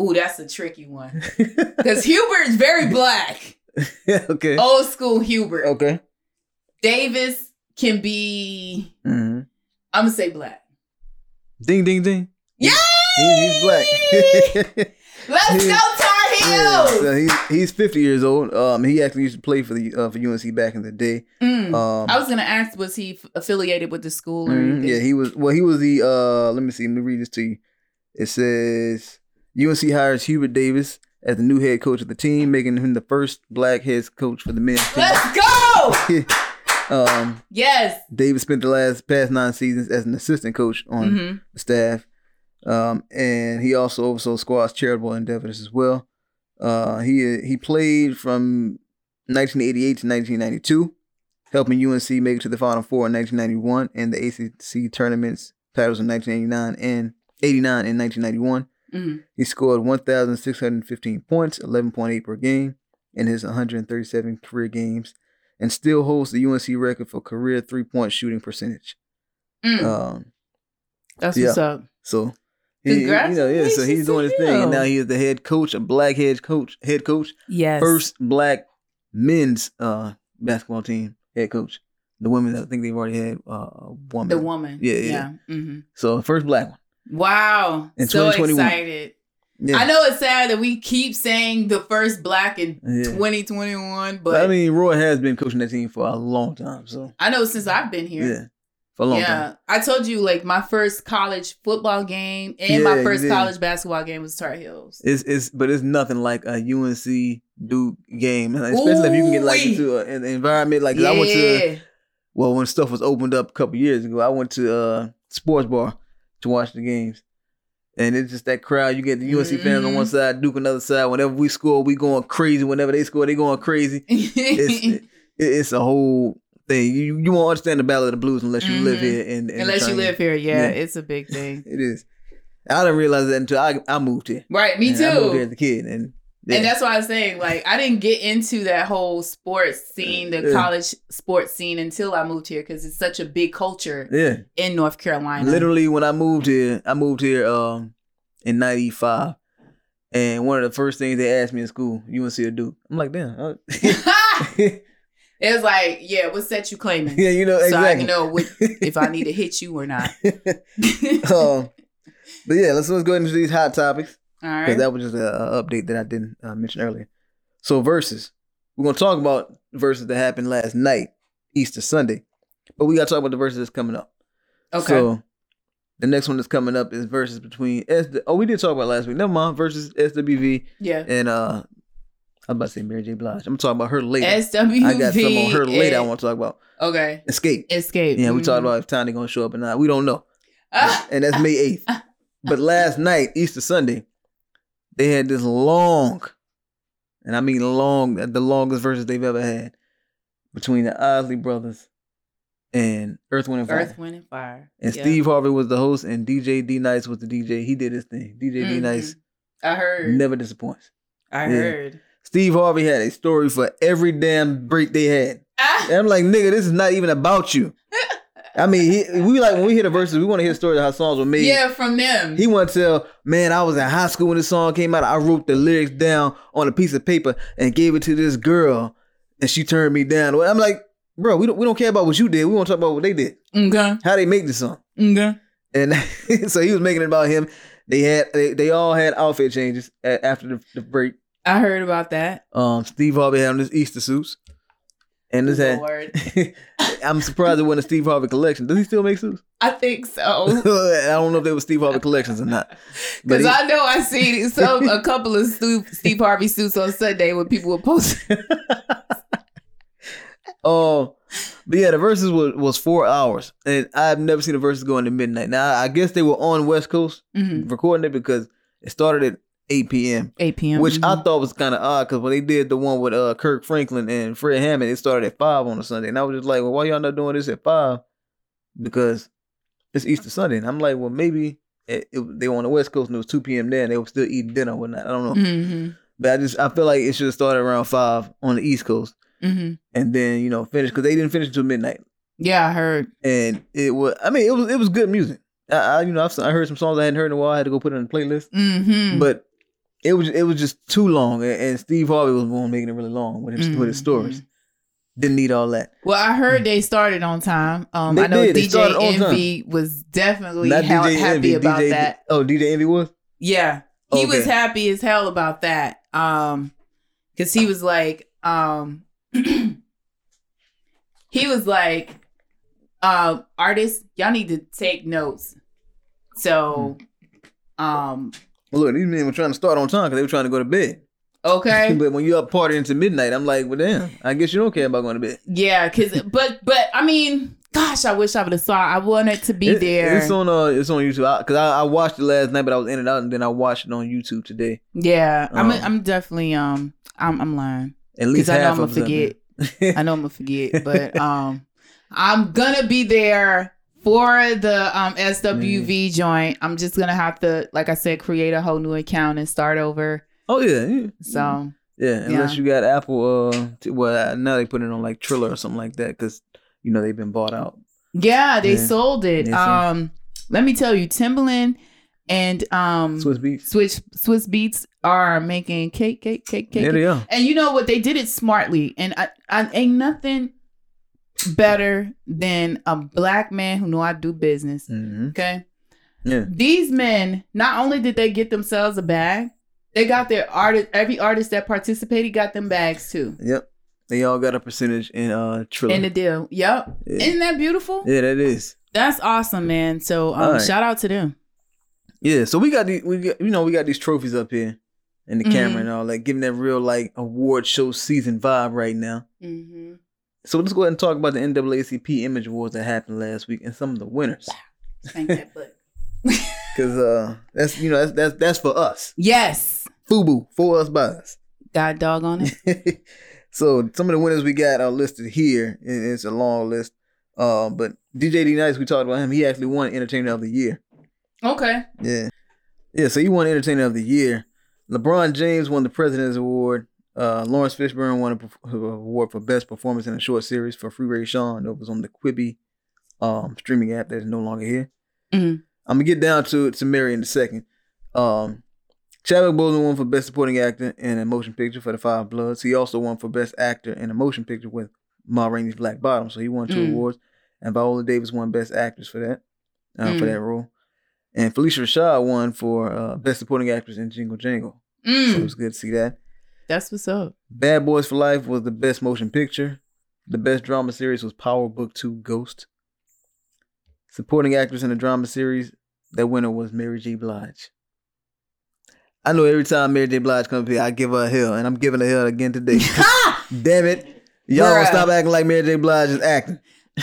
Ooh, that's a tricky one. Because Hubert is very black. okay. Old school Hubert. Okay. Davis can be, hmm I'm to say black. Ding ding ding. Yay! He, he's black. Let's go, Tar Yeah, so he's he's fifty years old. Um, he actually used to play for the uh, for UNC back in the day. Mm. Um, I was going to ask, was he f- affiliated with the school or anything? Yeah, he was. Well, he was the. uh Let me see. Let me read this to you. It says UNC hires Hubert Davis as the new head coach of the team, making him the first black head coach for the men's team. Let's go! um, Yes. Davis spent the last past nine seasons as an assistant coach on hmm the staff, um, and he also oversaw squad's charitable endeavors as well. Uh, he he played from 1988 to 1992, helping UNC make it to the Final Four in 1991 and the ACC tournaments titles in 1989 and 89 and 1991. hmm He scored 1,615 points, 11.8 per game, in his 137 career games, and still holds the UNC record for career three point shooting percentage. Mm. Um, That's yeah. what's up. so he, you know, yeah. So he's doing his thing, and now he is the head coach, a black head coach, head coach, Yes. first black men's uh basketball team head coach. The women, I think they've already had uh, a woman. the woman. Yeah, yeah. hmm So first black one. Wow. In so 2021. excited. Yeah. I know it's sad that we keep saying the first black in Yeah. 2021, but But I mean, Roy has been coaching that team for a long time, so I know since I've been here. yeah, for a long time. yeah, time. I told you like my first college football game and my first college basketball game was Tar Heels. It's it's but it's nothing like a UNC Duke game, especially if you can get like into a, an environment like I went to. Well, when stuff was opened up a couple years ago, I went to uh sports bar to watch the games. And it's just that crowd. You get the UNC fans on one Mhm. side, Duke on the other side. Whenever we score, we going crazy. Whenever they score, they going crazy. It's it, it's a whole thing. You you won't understand the Battle of the Blues unless you live Mhm. here. And, and Unless you live here, yeah, Yeah. it's a big thing. it is. I didn't realize that until I I moved here. Right, me And I moved here too. as a kid, and yeah. And that's why I was saying, like, I didn't get into that whole sports scene, the Yeah. college sports scene, until I moved here because it's such a big culture yeah. in North Carolina. Literally, when I moved here, I moved here um in '95, and one of the first things they asked me in school, you want to see a Duke?" I'm like, "Damn." it was like, yeah, what set you claiming? yeah, you know So I can know what, if I need to hit you or not. um, but yeah, let's let's go into these hot topics All because that was just a, a update that I didn't uh, mention earlier. So verses, we're gonna talk about verses that happened last night, Easter Sunday, but we gotta talk about the verses that's coming up. Okay. So the next one that's coming up is verses between S. Oh, we did talk about last week. Never mind. Versus SWV yeah. and uh, I'm about to say Mary J. Blige. I'm talking about her later. SWV. I got some on her later. I want to talk about Okay. Xscape. Xscape. Yeah, we Mhm. talked about if Tiny gonna show up or not. We don't know, Ah, and that's May eighth. but last night, Easter Sunday, they had this long, and I mean long, the longest verses they've ever had between the Isley brothers and Earth, Wind, and Fire. Earth, Wind, and Fire. And Yeah. Steve Harvey was the host, and DJ D Nice was the DJ. He did his thing. DJ D Mhm. Nice I heard. never disappoints. I Yeah. heard. Steve Harvey had a story for every damn break they had. Ah, I'm like, nigga, this is not even about you. I mean, he, we like when we hear the verses, we want to hear the story of how songs were made. yeah, from them. He want to tell, man, I was in high school when this song came out. I wrote the lyrics down on a piece of paper and gave it to this girl, and she turned me down. I'm like, bro, we don't we don't care about what you did. We want to talk about what they did, okay. how they make the song. Okay. And so he was making it about him. They had they, they all had outfit changes after the, the break. I heard about that. Um, Steve Harvey had on his Easter suits, and this had. I'm surprised it wasn't a Steve Harvey collection. Does he still make suits? I think so. I don't know if they were Steve Harvey collections or not. Because I know I seen some a couple of Steve Harvey suits on Sunday when people were posting. Oh, but yeah, the verses was, was four hours, and I've never seen the verses going to midnight. Now I guess they were on West Coast Mhm. recording it because it started at 8 p.m., 8 p.m. which I Mhm. thought was kind of odd because when they did the one with uh Kirk Franklin and Fred Hammond, it started at five on a Sunday, and I was just like, well, why y'all not doing this at five? Because it's Easter Sunday, and I'm like, well, maybe it, it- they were on the West Coast and it was 2 p.m. there, and they were still eating dinner or whatnot. I don't know, Mhm. but I just I feel like it should have started around five on the East Coast, Mhm. and then you know finish because they didn't finish until midnight. Yeah, I heard. and it was I mean it was it was good music. I, I you know I've, I heard some songs I hadn't heard in a while. I had to go put it on the playlist, Mm-hmm. but it was it was just too long. And, and Steve Harvey was one making it really long with his with his Mhm. stories. Didn't need all that. well, I heard they started on time. Um, They I know did. DJ time. Envy was definitely ha- happy Envy, about DJ that. Oh, DJ Envy was. Yeah. He was happy as hell about that. Um cuz he was like um he was like um artists y'all need to take notes. So um Well, look, these men were trying to start on time because they were trying to go to bed. okay. but when you up partying into midnight, I'm like, well, damn. I guess you don't care about going to bed. yeah, cuz but but I mean gosh, I wish I would have saw I wanted to be It- there. It's on uh, it's on YouTube because I, I watched it last night, but I was in and out, and then I watched it on YouTube today. yeah, I'm Um, I'm definitely um I'm I'm lying. At least I know I'm gonna forget. I know I'm gonna forget, but um, I'm gonna be there for the um SWV joint. I'm just gonna have to, like I said, create a whole new account and start over. Oh yeah, yeah. So Yeah, unless Yeah. you got Apple. Uh, t- well, now they put it on like Triller or something like that because you know they've been bought out. yeah, they Yeah. sold it. Yeah, um, let me tell you, Timbaland and um Swizz Beatz. Switch Swizz Beatz are making cake, cake, cake, cake. There they are. And you know what? They did it smartly. And I, I ain't nothing better than a black man who know I do business. hmm Okay. Yeah. These men, not only did they get themselves a bag, they got their artist. Every artist that participated got them bags too. Yep. They all got a percentage in uh Triller. In the deal. Yep. yeah. Isn't that beautiful? yeah, that is. That's awesome, man. So um, right. shout out to them. Yeah, so we got these, we got, you know, we got these trophies up here in the camera Mhm. and all, like giving that real like award show season vibe right now. Mm-hmm. So let's go ahead and talk about the NAACP Image Awards that happened last week and some of the winners, Thank that butt. because uh, that's you know that's that's that's for us, Yes. FUBU for us by us. God dog on it. so some of the winners we got are listed here. It's a long list, uh, but DJ D Nice, we talked about him. He actually won Entertainer of the Year. Okay. Yeah. Yeah, so he won Entertainer of the Year. LeBron James won the President's Award. Uh, Laurence Fishburne won a perf- award for Best Performance in a Short Series for Free Rayshawn. That was on the Quibi um, streaming app that is no longer here. Mhm. I'm going to get down to to Mary in a second. Um, Chadwick Boseman won for Best Supporting Actor in a Motion Picture for The Five Bloods. He also won for Best Actor in a Motion Picture with Ma Rainey's Black Bottom. So he won two Mm. awards. And Viola Davis won Best Actress for that, uh, for Mm. that role. And Phylicia Rashad won for uh, Best Supporting Actress in Jingle Jangle. So it Mm. was good to see that. That's what's up. Bad Boys for Life was the best motion picture. The best drama series was Power Book 2 Ghost. Supporting actress in the drama series, that winner was Mary J. Blige. I know every time Mary J. Blige comes up here, I give her a hell, and I'm giving her a hill again today. Damn it. Y'all Bruh. stop acting like Mary J. Blige is acting.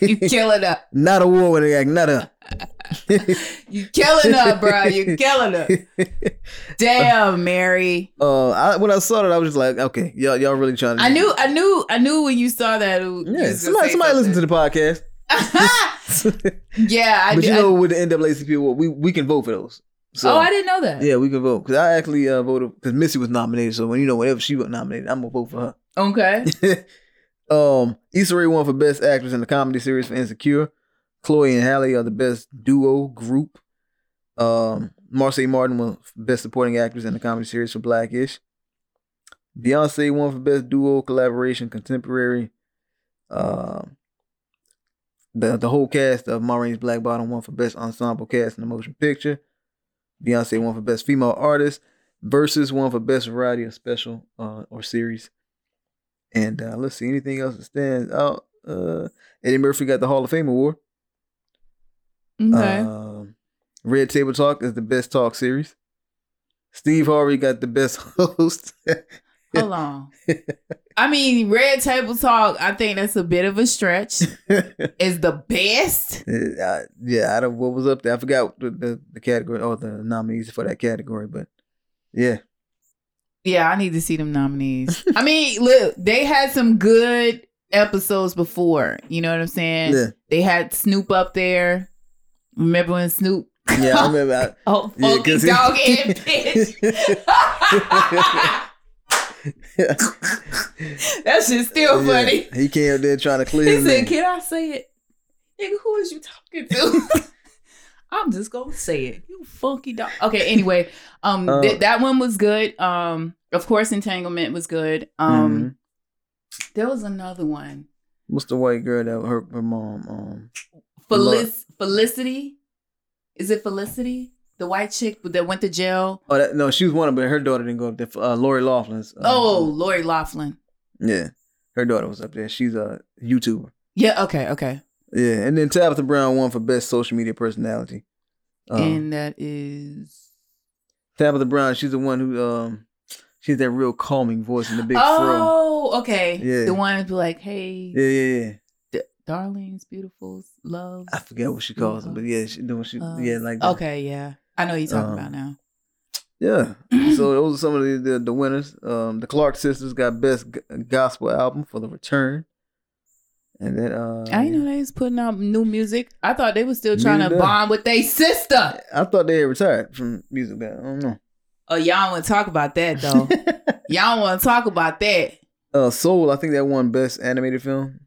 you killing her. Not a war winning acting, not her. You killing her, bro. You killing her. Damn, Mary. uh, I, when I saw that, I was just like, okay, y'all, y'all really trying to. I knew, I knew, I knew when you saw that. Yeah, somebody, somebody listen to the podcast. yeah, I but did. you I- know, with the NAACP we we can vote for those. So oh, I didn't know that. yeah, we can vote because I actually uh, voted because Missy was nominated. So when you know whenever she was nominated, I'm gonna vote for her. Okay. um, Issa Rae won for best actress in the comedy series for Insecure. Chloe and Halle are the best duo group. Um, Martin won best supporting actress in the comedy series for Blackish. Beyonce won for best duo collaboration contemporary. Um, the the whole cast of Ma Rainey's Black Bottom won for best ensemble cast in the motion picture. Beyonce won for best female artist. Versus won for best variety of special uh, or series. And uh, let's see anything else that stands out. Uh, Eddie Murphy got the Hall of Fame award. Okay. Um, Red Table Talk is the best talk series. Steve Harvey got the best host. Hold on. I mean, Red Table Talk, I think that's a bit of a stretch. Is the best. Uh, yeah, I don't what was up there. I forgot the, the, the category or the nominees for that category, but yeah. Yeah, I need to see them nominees. I mean, look, they had some good episodes before. You know what I'm saying? Yeah. They had Snoop up there. Remember when Snoop? Yeah, I remember. I, Oh, Yeah, funky he- dog head bitch. that shit's still yeah, funny. He came up there trying to clear He said, "Can I say it, nigga? Who is you talking to?" I'm just gonna say it. You funky dog. Okay. Anyway, um, Uh, th- that one was good. Um, of course, entanglement was good. Um, Mhm. there was another one. What's the white girl that hurt her mom? Um, Felic- Felicity. Is it Felicity? The white chick that went to jail. oh, that, no, she was one of them, but her daughter didn't go up there. Uh, Lori Loughlin's. uh, oh, Lori Loughlin. yeah, her daughter was up there. She's a YouTuber. Yeah. Okay. Okay. Yeah, and then Tabitha Brown won for best social media personality. Um, and that is. Tabitha Brown, she's the one who um, she's that real calming voice in the big fro. Oh, okay. Yeah. The one who be like, "Hey, Yeah, yeah, yeah. Darlings, beautifuls, loves." I forget what she calls them, but yeah, she doing she yeah like that. Okay, yeah, I know you're talking Um, about now. Yeah. so those are some of the, the, the winners. Um, the Clark sisters got best g- gospel album for the return. And then uh I didn't know they was putting out new music. I thought they was still trying to bond with their sister. I thought they had retired from music. but I don't know. Oh, y'all want to talk about that though? y'all want to talk about that? uh Soul, I think that won best animated film.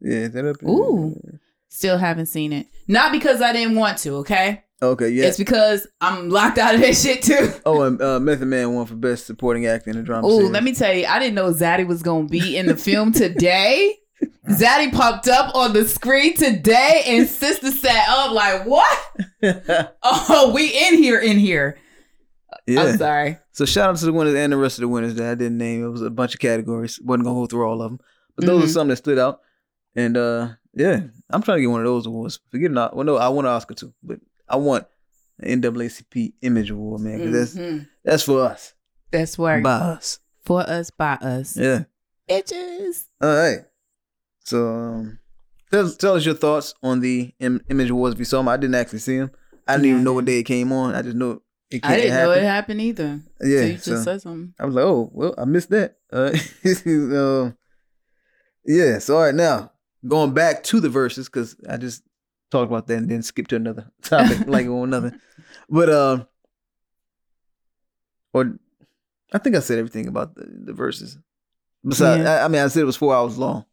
Yeah, is that up? Ooh. Still haven't seen it. Not because I didn't want to. Okay, Okay, yeah. it's because I'm locked out of that shit too. oh, and uh, Method Man won for best supporting actor in a drama Ooh, series. let me tell you, I didn't know Zaddy was gonna be in the film today. Zaddy popped up on the screen today, and sister sat up like, "What? Oh, we in here, in here." yeah. I'm sorry. So shout out to the winners and the rest of the winners that I didn't name. It was a bunch of categories. wasn't gonna go through all of them, but those are Mhm. some that stood out. And uh, yeah, I'm trying to get one of those awards. Forget not. Well, no, I want an Oscar too, but I want an NAACP Image Award, man, because that's Mhm. that's for us, That's right. by us. For us, by us. Yeah. Bitches. All right. So um, tell, tell us your thoughts on the Im- Image Awards. If you saw them, I didn't actually see them. I didn't even know what day it came on. I just know it came. I didn't it know it happened. either. Yeah. so you just so- said something. I was like, oh, well, I missed that. Uh, um, yeah. So all right, now going back to the verses because I just talked about that and then skipped to another topic like on nothing. But um, or I think I said everything about the, the verses. Besides, Yeah. I, I mean, I said it was four hours long.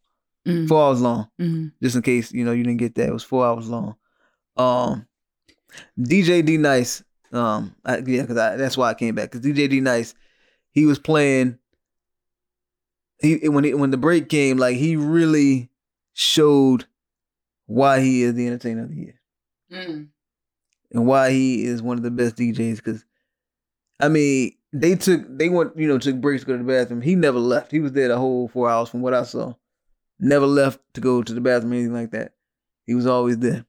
Mhm. Four hours long, Mhm. just in case you know you didn't get that. It was four hours long. Um, DJ D Nice. Um, I, yeah, because I that's why I came back. Because DJ D Nice, he was playing. He when he, when the break came, like he really showed why he is the entertainer of the year Mm. and why he is one of the best DJs. Because I mean, they took they went you know took breaks to go to the bathroom. He never left. He was there the whole four hours from what I saw. Never left to go to the bathroom or anything like that. He was always there.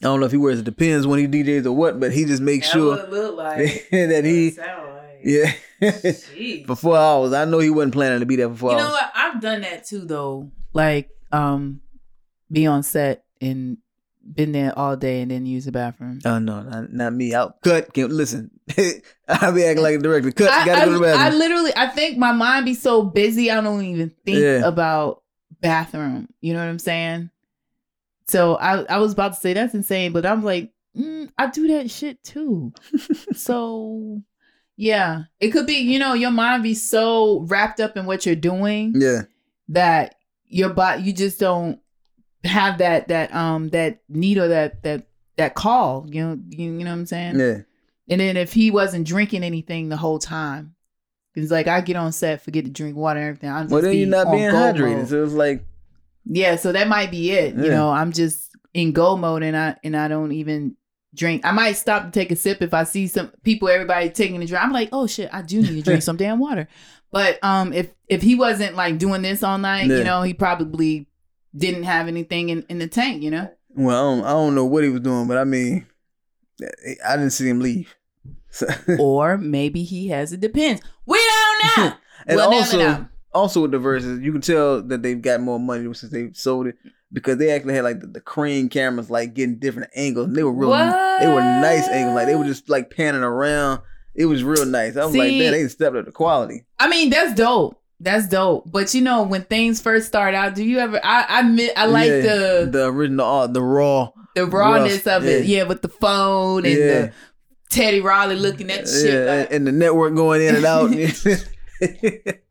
I don't know if he wears it depends when he DJs or what, but he just makes sure That look like. that he yeah for four hours. I know he wasn't planning to be there for four You know what? I've done that too, though. Like, um, be on set and been there all day and then use the bathroom. Oh no, not, not me. Out cut. Can't listen. I'll be acting like a director. Cut. I, gotta I, go to the I literally, I think my mind be so busy, I don't even think Yeah. about bathroom. You know what I'm saying? So I, I was about to say that's insane, but I'm like, mm, I do that shit too. so yeah, it could be. You know, your mind be so wrapped up in what you're doing yeah, that your body you just don't have that that um that need or that that that call you know you, you know what i'm saying yeah. and then if he wasn't drinking anything the whole time it's like i get on set forget to drink water and everything i'm just Well, then you're not being hydrated. mode. So it's like yeah so that might be it you know i'm just in go mode and i and i don't even drink i might stop to take a sip if i see some people everybody taking a drink i'm like oh shit i do need to drink some damn water but um if if he wasn't like doing this all night Yeah. you know he probably didn't have anything in, in the tank you know Well, I don't, I don't know what he was doing, but I mean, I didn't see him leave. So, or maybe he has it depends we don't know and We'll also, know. also with the verses, you can tell that they've got more money since they sold it because they actually had like the, the crane cameras, like getting different angles. And they were real, they were nice angles. Like they were just like panning around. It was real nice. I was like, See- man, they stepped up the quality. I mean, that's dope. That's dope. But you know, when things first start out, do you ever? I I admit, I like Yeah, the the original, uh, the raw. the rawness rough, of it. yeah. Yeah, with the phone and Yeah. the Teddy Riley looking at shit. like- and the network going in and out.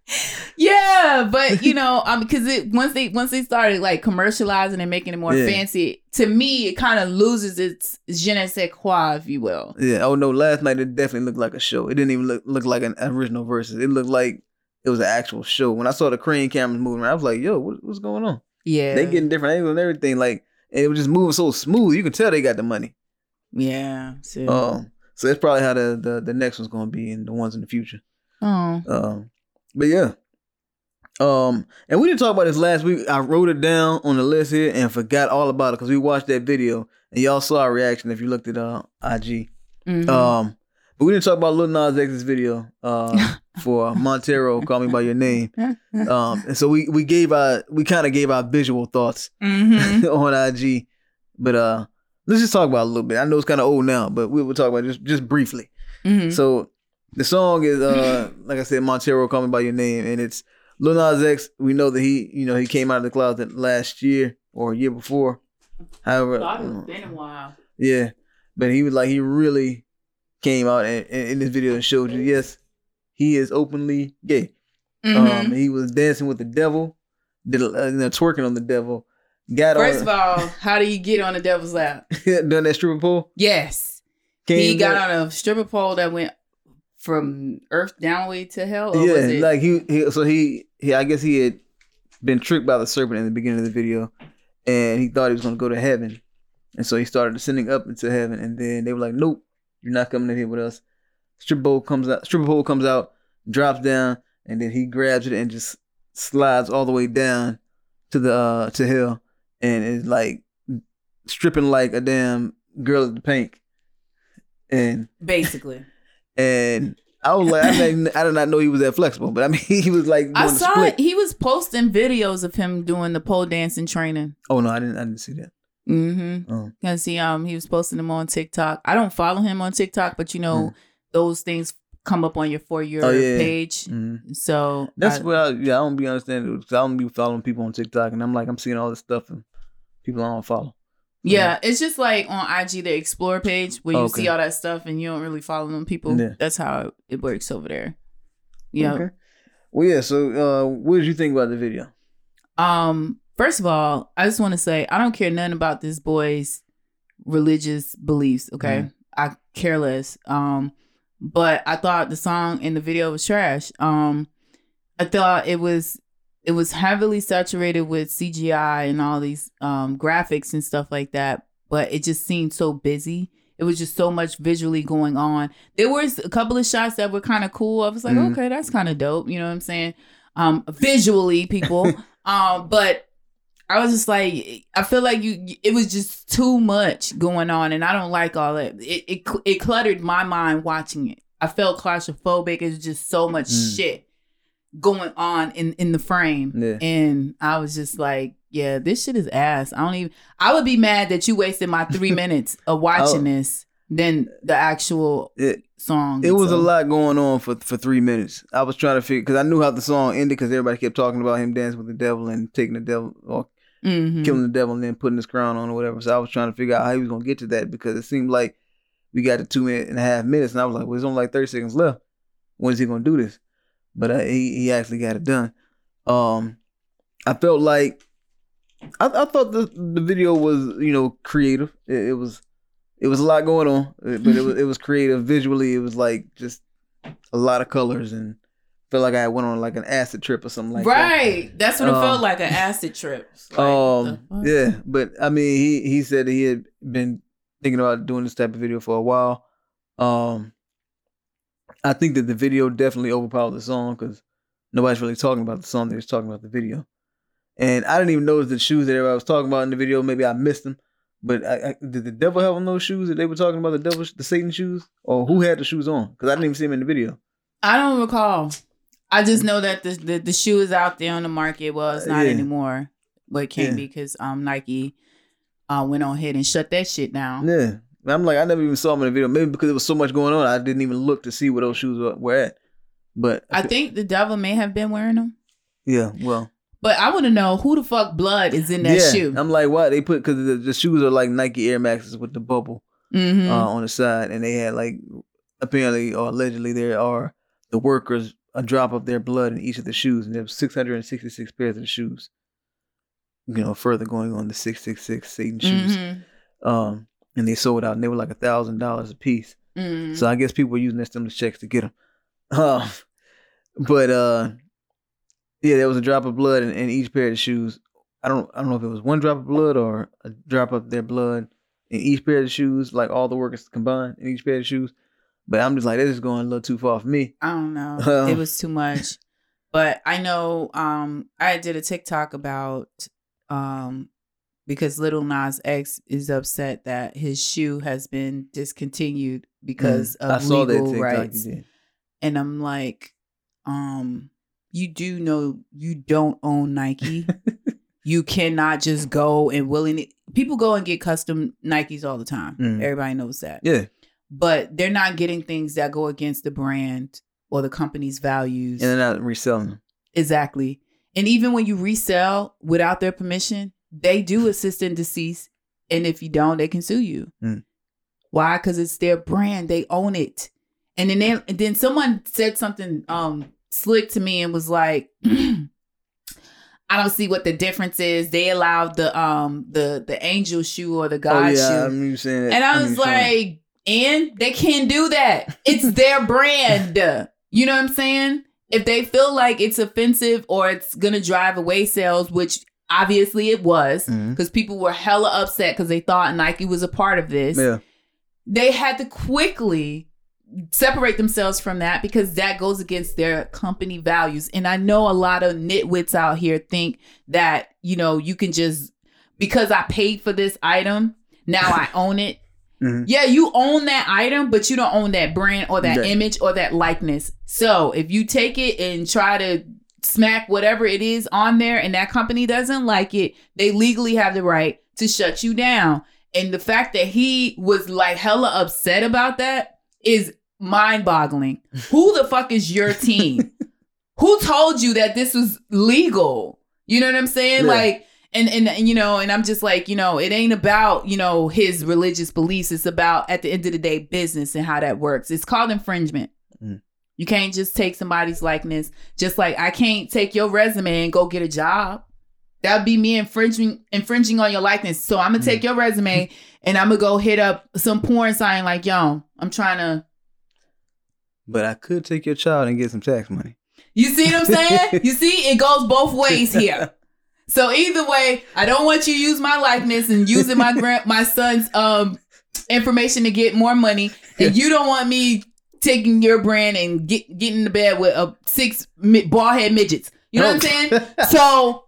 yeah, but you know, um, because it once they once they started like commercializing and making it more Yeah. fancy, to me, it kind of loses its je ne sais quoi, if you will. Yeah. Oh no, last night it definitely looked like a show. It didn't even look look like an original versus. It looked like it was an actual show. When I saw the crane cameras moving around, I was like, "Yo, what, what's going on?" Yeah, They getting different angles and everything. Like and it was just moving so smooth. You can tell they got the money. yeah. So, Um, so that's probably how the, the the next one's gonna be and the ones in the future. oh, Um, but yeah. Um, and we didn't talk about this last week. I wrote it down on the list here and forgot all about it because we watched that video and y'all saw our reaction if you looked at uh IG. mhm. Um, but we didn't talk about Lil Nas X's video uh for Montero, Call Me by Your Name. Um, and so we we gave our we kind of gave our visual thoughts Mhm. on IG. But uh, let's just talk about it a little bit. I know it's kind of old now, but we will talk about it just just briefly. Mhm. So the song is uh like I said, Montero Call Me by Your Name, and it's Lil Nas X. We know that he you know he came out of the closet last year or a year before. However, it's uh, been a while. yeah, but he was like he really came out and, and in this video and showed you yes he is openly gay. Mhm. Um, he was dancing with the devil, did a, uh, you know, twerking on the devil. Got First on of all, how do you get on the devil's lap? done that stripper pole. Yes. Came he got back- on a stripper pole that went from earth down way to hell. Or yeah, was it? like he, he so he he I guess he had been tricked by the serpent in the beginning of the video, and he thought he was gonna go to heaven, and so he started ascending up into heaven, and then they were like, "Nope, you're not coming in here with us." Stripper pole comes out. Stripper pole comes out, drops down, and then he grabs it and just slides all the way down to the uh, to hell, and is like stripping like a damn girl at the pink, and Basically. And I was like, I didn't, I did not know he was that flexible, but I mean, he was like doing I saw split. it. He was posting videos of him doing the pole dancing training. Oh no, I didn't, I didn't see that. Mm-hmm. Oh. Cause he um he was posting them on TikTok. I don't follow him on TikTok, but you know those things come up on your for your. Oh, yeah. page. Mhm. So That's I- what I, yeah, I don't be understanding because I don't be following people on TikTok, and I'm like, I'm seeing all this stuff and people I don't follow. Yeah, it's just like on IG the explore page where you Okay. see all that stuff and you don't really follow them people. Yeah. That's how it works over there. Yeah. Okay. Well, yeah. So, uh, what did you think about the video? Um, first of all, I just want to say I don't care nothing about this boy's religious beliefs. Okay, Mhm. I care less. Um, but I thought the song in the video was trash. Um, I thought it was it was heavily saturated with CGI and all these um graphics and stuff like that. But it just seemed so busy. It was just so much visually going on. There was a couple of shots that were kind of cool. I was like, Mhm. okay, that's kind of dope. You know what I'm saying? Um, visually, people. um, but I was just like, I feel like you. It was just too much going on, and I don't like all that. It it, it cluttered my mind watching it. I felt claustrophobic. It's just so much Mm. shit going on in in the frame, Yeah. and I was just like, yeah, this shit is ass. I don't even. I would be mad that you wasted my three minutes of watching Oh. this than the actual It song. it was a lot going on for for three minutes. I was trying to figure because I knew how the song ended because everybody kept talking about him dancing with the devil and taking the devil or Mhm. killing the devil and then putting his crown on or whatever. So I was trying to figure out how he was gonna get to that because it seemed like we got to two minute and a half minutes, and I was like, well, there's only like thirty seconds left. When is he gonna do this? But uh, he he actually got it done. Um, I felt like I, I thought the the video was you know creative. It, it was it was a lot going on, uh, but it was it was creative visually. It was like just a lot of colors and felt like I went on like an acid trip or something like that. right. That's what it Um, felt like an acid trip. Like, um, yeah, but I mean, he he said he had been thinking about doing this type of video for a while. Um, I think that the video definitely overpowered the song because nobody's really talking about the song; they're just talking about the video. And I didn't even notice the shoes that everybody was talking about in the video. Maybe I missed them. But I, I, did the devil have on those shoes that they were talking about? The devil, the Satan shoes, or who had the shoes on? Because I didn't even see them in the video. I don't recall. I just know that the the, the shoe is out there on the market. Well, it's Uh, not yeah. anymore, but it can't Yeah. be because um Nike uh went on ahead and shut that shit down. Yeah, I'm like, I never even saw them in the video. Maybe because there was so much going on, I didn't even look to see where those shoes were, were at. But I think the devil may have been wearing them, yeah, well, but I want to know who the fuck blood is in that yeah. shoe. I'm like, why they put because the, the shoes are like Nike Air Maxes with the bubble Mhm. uh, on the side, and they had like apparently or allegedly there are the workers a drop of their blood in each of the shoes, and there was 666 pairs of shoes. You know, further going on the 666 Satan shoes, Mhm. um, and they sold out, and they were like a thousand dollars a piece. Mhm. So I guess people were using their stimulus checks to get them. Uh, but uh, yeah, there was a drop of blood in, in each pair of shoes. I don't I don't know if it was one drop of blood or a drop of their blood in each pair of shoes, like all the workers combined in each pair of shoes. But I'm just like, this is going a little too far for me. I don't know. Um, it was too much. But I know um I did a TikTok about um because Little Nas X is upset that his shoe has been discontinued because Mm, of legal rights. And I'm like, um, you do know you don't own Nike. you cannot just go and willing people go and get custom Nikes all the time. Mm. Everybody knows that Yeah, but they're not getting things that go against the brand or the company's values. and they're not reselling them. exactly. And even when you resell without their permission, they do assist in deceased. And if you don't, they can sue you. Mm. Why? Because it's their brand. They own it. And then they, and then someone said something um slick to me and was like, I don't see what the difference is. They allowed the um the the angel shoe or the God oh yeah, shoe. I remember you saying that. And I was like, and they can't do that. It's their brand. You know what I'm saying? if they feel like it's offensive or it's gonna drive away sales, which obviously it was, because people were hella upset because they thought Nike was a part of this. Yeah. They had to quickly separate themselves from that because that goes against their company values. And I know a lot of nitwits out here think that, you know, you can just because I paid for this item, now I own it. Mhm. Yeah, you own that item, but you don't own that brand or that Right. image or that likeness. So if you take it and try to smack whatever it is on there and that company doesn't like it, they legally have the right to shut you down. And the fact that he was like hella upset about that is mind boggling. Who the fuck is your team? Who told you that this was legal? You know what I'm saying? Yeah. Like, and, and and you know, and I'm just like, you know, it ain't about you know his religious beliefs. It's about at the end of the day business and how that works. It's called infringement. Mhm. You can't just take somebody's likeness. Just like I can't take your resume and go get a job. That'd be me infringing infringing on your likeness. So I'm gonna take your resume and I'm gonna go hit up some porn sign like, yo, I'm trying to. But I could take your child and get some tax money. You see what I'm saying? you see, it goes both ways here. So either way, I don't want you to use my likeness and using my grand my son's um information to get more money, and you don't want me taking your brand and get getting into bed with a six bald head midgets. You know what I'm saying? So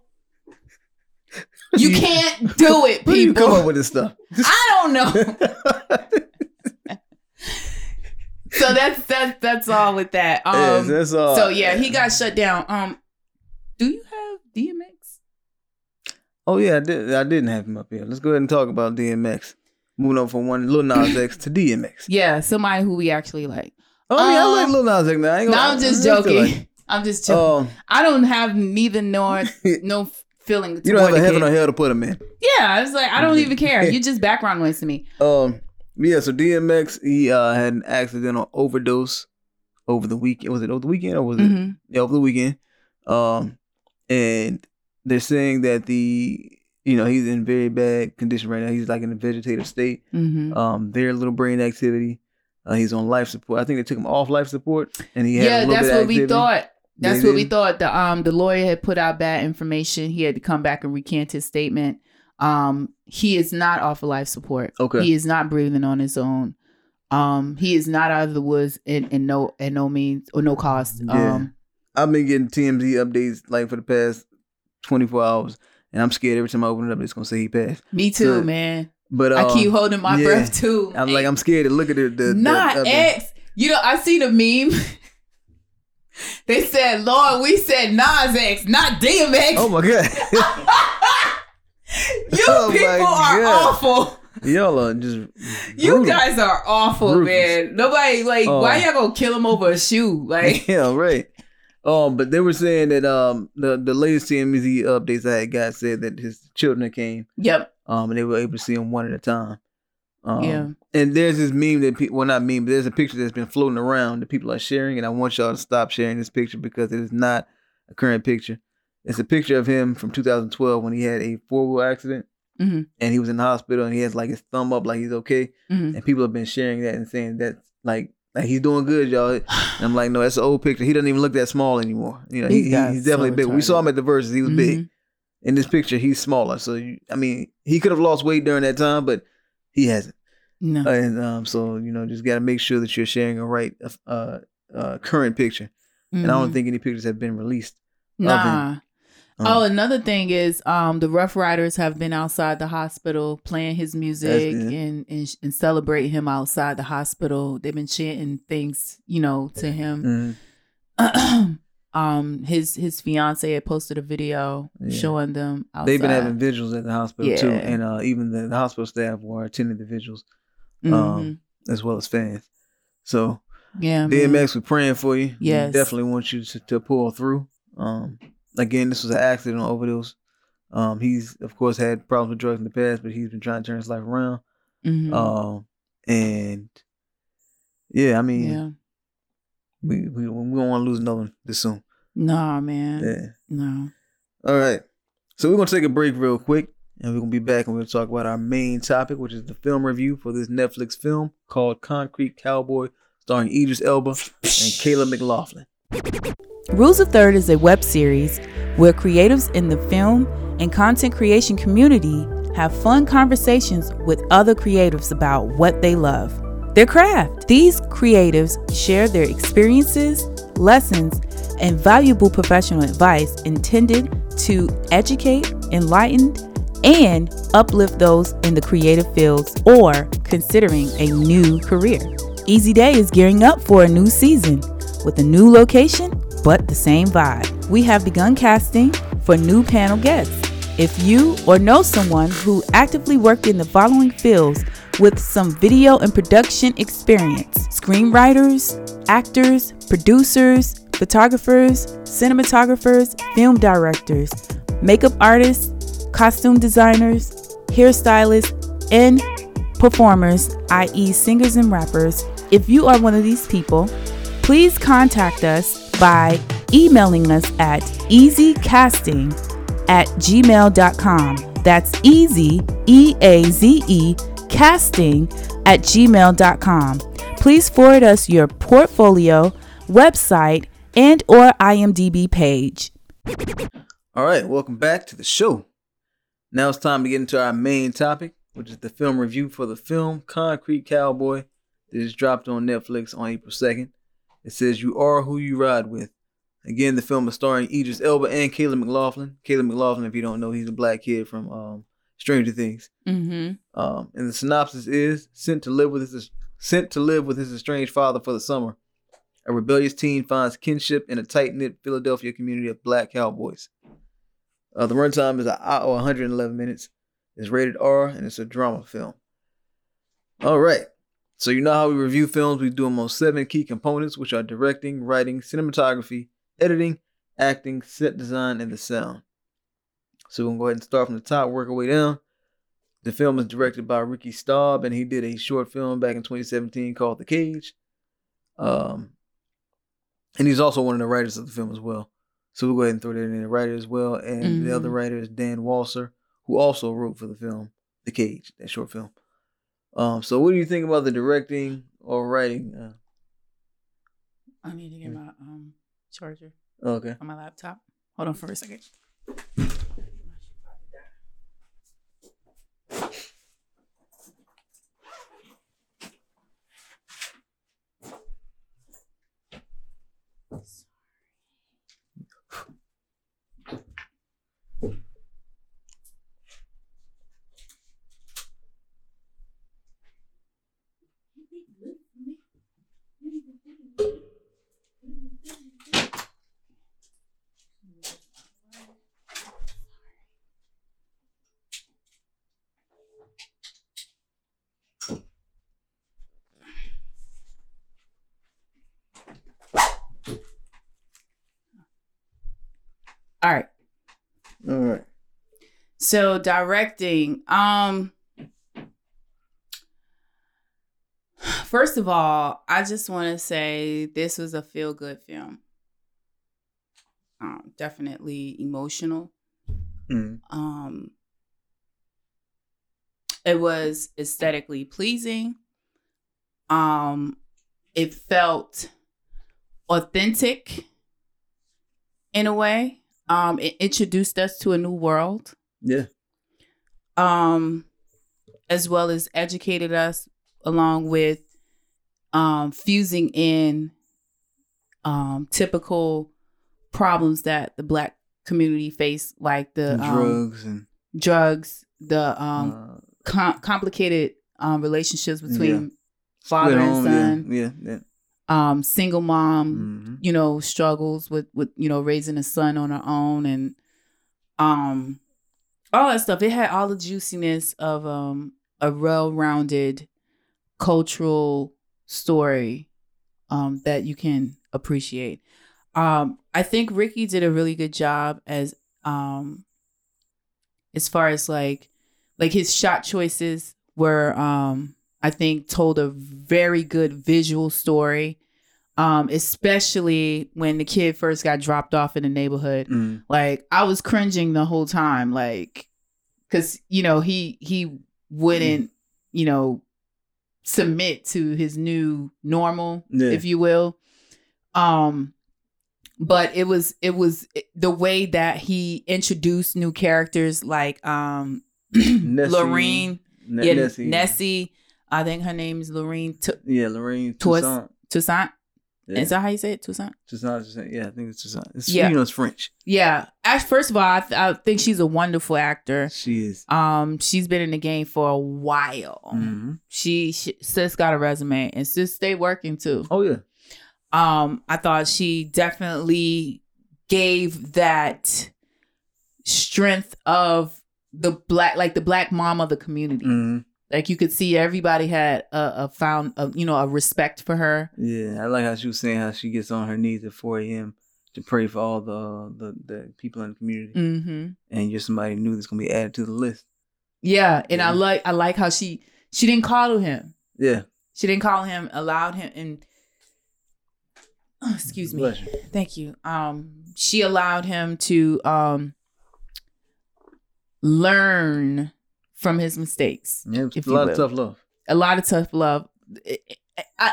you can't do it, do you come up with this stuff? I don't know. So that's that's that's all with that. Um, yes, that's all. so yeah, he got shut down. Um, do you have DMX? Oh yeah, I did. I didn't have him up here. Let's go ahead and talk about DMX. Moving on from one Lil Nas X to DMX. Yeah, somebody who we actually like. Oh, I mean, I like Lil Nas X now. I ain't No, gonna- I'm just joking. like- I'm just joking. Um, I don't have neither nor no feeling. you don't have a heaven kid. or hell to put him in. Yeah, I was like, I don't even care. You just background noise to me. Um, yeah. So DMX, he uh, had an accidental overdose over the weekend. Was it over the weekend or was it hmm yeah, over the weekend? Um, and they're saying that the you know he's in very bad condition right now. He's like in a vegetative state. hmm Um, very little brain activity. Uh, he's on life support. I think they took him off life support, and he had a Yeah, that's what we thought. That's They what we thought. The um the lawyer had put out bad information. He had to come back and recant his statement. Um, he is not off of life support. Okay. He is not breathing on his own. Um, he is not out of the woods in, in no at no means or no cost. Yeah. Um, I've been getting TMZ updates like for the past 24 hours, and I'm scared every time I open it up, it's gonna say he passed. me too, So, man. But I um, keep holding my yeah. breath too. I'm like, I'm scared to look at it. The, the, not update. X. You know, I seen a meme. they said, "Lord, we said Nas X, not DMX." Oh my god, you oh people are God. awful. y'all are just You guys are awful, man. Nobody like Oh. why y'all gonna kill him over a shoe? Like yeah, right. Um, but they were saying that um the the latest TMZ updates I had got said that his children came Yep. Um and they were able to see him one at a time. Um, Yeah. And there's this meme that people well not meme, but there's a picture that's been floating around that people are sharing, and I want y'all to stop sharing this picture because it is not a current picture. It's a picture of him from 2012 when he had a four wheel accident Mhm. and he was in the hospital and he has like his thumb up like he's okay. Mhm. And people have been sharing that and saying that like like he's doing good, y'all. And I'm like, no, that's an old picture. He doesn't even look that small anymore. You know, he, he- he's definitely so big. We saw him at the Verzuz. He was big. In this picture, he's smaller. So you, I mean, he could have lost weight during that time, but he hasn't. No. And um, so you know, just got to make sure that you're sharing a right uh, uh, current picture. And I don't Mhm. think any pictures have been released. Nah. Um, Oh, another thing is, um, the Ruff Ryders have been outside the hospital playing his music and, and and celebrating him outside the hospital. They've been chanting things, you know, to him. mhm. um, his his fiance had posted a video Yeah. showing them outside. They've been having vigils at the hospital too, and uh, even the, the hospital staff were attending the vigils um, as well as fans. So yeah, man. DMX, we're praying for you. We Yes. definitely want you to, to pull through. Um, again, this was an accident overdose. Um, he's of course had problems with drugs in the past, but he's been trying to turn his life around. Mhm. Um, and yeah, I mean, yeah. we we we don't want to lose another one this soon. Nah, man. Yeah. No. All right. So we're gonna take a break real quick, and we're gonna be back and we're gonna talk about our main topic, which is the film review for this Netflix film called Concrete Cowboy, starring Idris Elba and Caleb McLaughlin. Rules of Third is a web series where creatives in the film and content creation community have fun conversations with other creatives about what they love their craft. These creatives share their experiences, lessons, and valuable professional advice intended to educate, enlighten, and uplift those in the creative fields or considering a new career. Easy Day is gearing up for a new season with a new location but the same vibe. We have begun casting for new panel guests. If you or know someone who actively worked in the following fields with some video and production experience screenwriters, actors, producers, photographers, cinematographers, film directors, makeup artists, costume designers, hairstylists, and performers, i.e., singers and rappers. If you are one of these people, please contact us by emailing us at easycasting at gmail.com. That's easy, E A Z E, casting at gmail.com. Please forward us your portfolio, website, and or IMDb page. All right, welcome back to the show. Now it's time to get into our main topic, which is the film review for the film Concrete Cowboy that is dropped on Netflix on April 2nd. It says you are who you ride with. Again, the film is starring Idris Elba and Caleb McLaughlin. Caleb McLaughlin, if you don't know, he's a black kid from um, Stranger Things. Mm-hmm. Um, and the synopsis is sent to live with his sent to live with his estranged father for the summer. A rebellious teen finds kinship in a tight knit Philadelphia community of black cowboys. Uh, the runtime is an hour 111 minutes. It's rated R and it's a drama film. All right. So you know how we review films? We do them on seven key components, which are directing, writing, cinematography, editing, acting, set design, and the sound. So we're gonna go ahead and start from the top, work our way down. The film is directed by Ricky Staub, and he did a short film back in 2017 called The Cage. Um, and he's also one of the writers of the film as well. So we'll go ahead and throw that in the writer as well. And the other Mhm. writer is Dan Walser, who also wrote for the film The Cage, that short film. Um, so what do you think about the directing or writing? Uh, I need to get my um charger okay. on my laptop. Hold on for a second. All right. All right. So directing, um first of all, I just want to say this was a feel good film. Um, definitely emotional. Mm. Um, it was aesthetically pleasing. Um, it felt authentic in a way. Um, it introduced us to a new world Yeah. um as well as educated us along with um fusing in um typical problems that the black community face like the And um, drugs and drugs the um uh, com- complicated um relationships Yeah. between split father and son Yeah. Yeah. Um single mom hmm you know struggles with with you know raising a son on her own and um all that stuff. It had all the juiciness of um a well-rounded cultural story um that you can appreciate. Um i think ricky did a really good job as um as far as like like his shot choices were um i think told a very good visual story um especially when the kid first got dropped off in the neighborhood Mm. like i was cringing the whole time like because you know he he wouldn't you know submit to his new normal Yeah. if you will um but it was it was the way that he introduced new characters like um Nessie, Lorraine, Ne- yeah, Nessie. Nessie. I think her name is Lorraine T- Yeah, Lorraine Toussaint. Toussaint. Yeah. Is that how you say it? Toussaint. Toussaint, Toussaint. Yeah, I think it's Toussaint. It's, Yeah. You know, it's French. Yeah. First of all, I, th- I think she's a wonderful actor. She is. Um, she's been in the game for a while. hmm She, she sis got a resume and sis stay working too. Oh yeah. Um, I thought she definitely gave that strength of the black, like the black mom of the community. hmm Like you could see everybody had a, a found, a, you know, a respect for her. Yeah, I like how she was saying how she gets on her knees at 4 a.m. to pray for all the the, the people in the community, Mm-hmm. and you're somebody new that's gonna be added to the list. Yeah, and I like, I like how she she didn't call him. Yeah. She didn't call him, allowed him, and oh, excuse me. You. Thank you. Um, she allowed him to um learn from his mistakes. Yeah, a lot of tough love. A lot of tough love. I,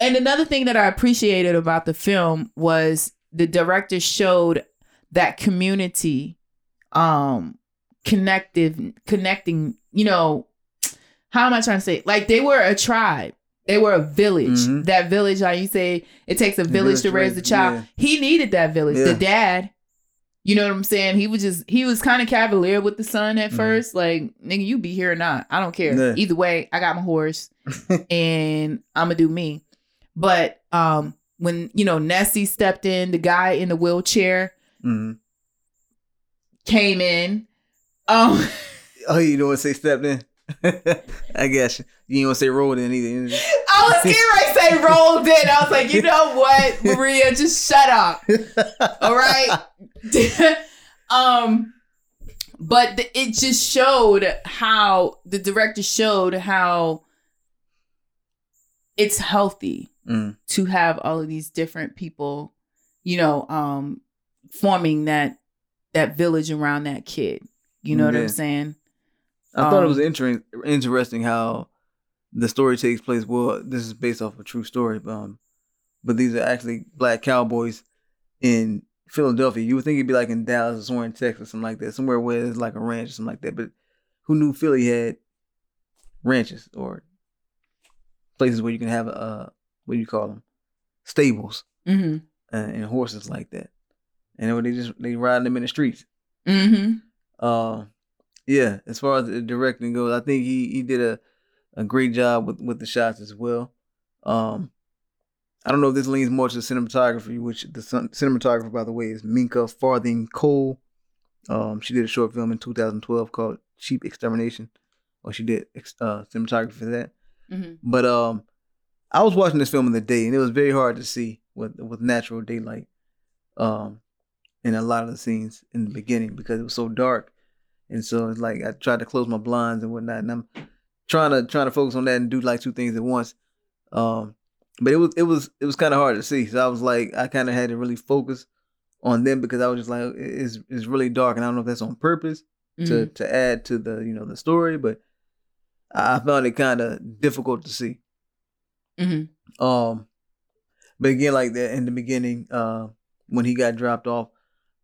and another thing that I appreciated about the film was the director showed that community um connective connecting, you know, how am I trying to say? Like they were a tribe. They were a village. Mhm. That village, like you say, it takes a village, to raise the child. yeah. He needed that village. The dad, you know what I'm saying? He was just he was kind of cavalier with the son at Mhm. first. Like, nigga, you be here or not. I don't care. Yeah. Either way, I got my horse and I'ma do me. But um when you know Nessie stepped in, the guy in the wheelchair hmm came in. Um Oh, you don't want to say stepped in? I guess you. You ain't want to say rolled in either. I was getting ready to say rolled in. I was like, you know what, Maria, just shut up. All right. um, but the, it just showed how the director showed how it's healthy Mm. to have all of these different people, you know, um, forming that that village around that kid. You know what I'm saying? I thought it Um, was inter- interesting how the story takes place. Well, this is based off a true story, but, um, but these are actually black cowboys in Philadelphia. You would think it'd be like in Dallas or somewhere in Texas, something like that, somewhere where there's like a ranch or something like that. But who knew Philly had ranches or places where you can have uh what do you call them stables Mm-hmm. uh, and horses like that, and they just they ride them in the streets. Mm-hmm. Uh, yeah, as far as the directing goes, I think he he did a, a great job with, with the shots as well. Um, I don't know if this leans more to cinematography, which the cinematographer, by the way, is Minka Farthing Kohl. Um, she did a short film in 2012 called Cheap Extermination, or she did uh, cinematography for that. Mm-hmm. But um, I was watching this film in the day, and it was very hard to see with with natural daylight, um, in a lot of the scenes in the beginning because it was so dark, and so it's like I tried to close my blinds and whatnot, and I'm trying to trying to focus on that and do like two things at once. Um, but it was it was it was kind of hard to see, so I was like I kind of had to really focus on them because I was just like it's it's really dark, and I don't know if that's on purpose to Mm-hmm. to add to the you know the story, but I I found it kind of difficult to see. Mm-hmm. Um, but again, like that in the beginning, uh, when he got dropped off,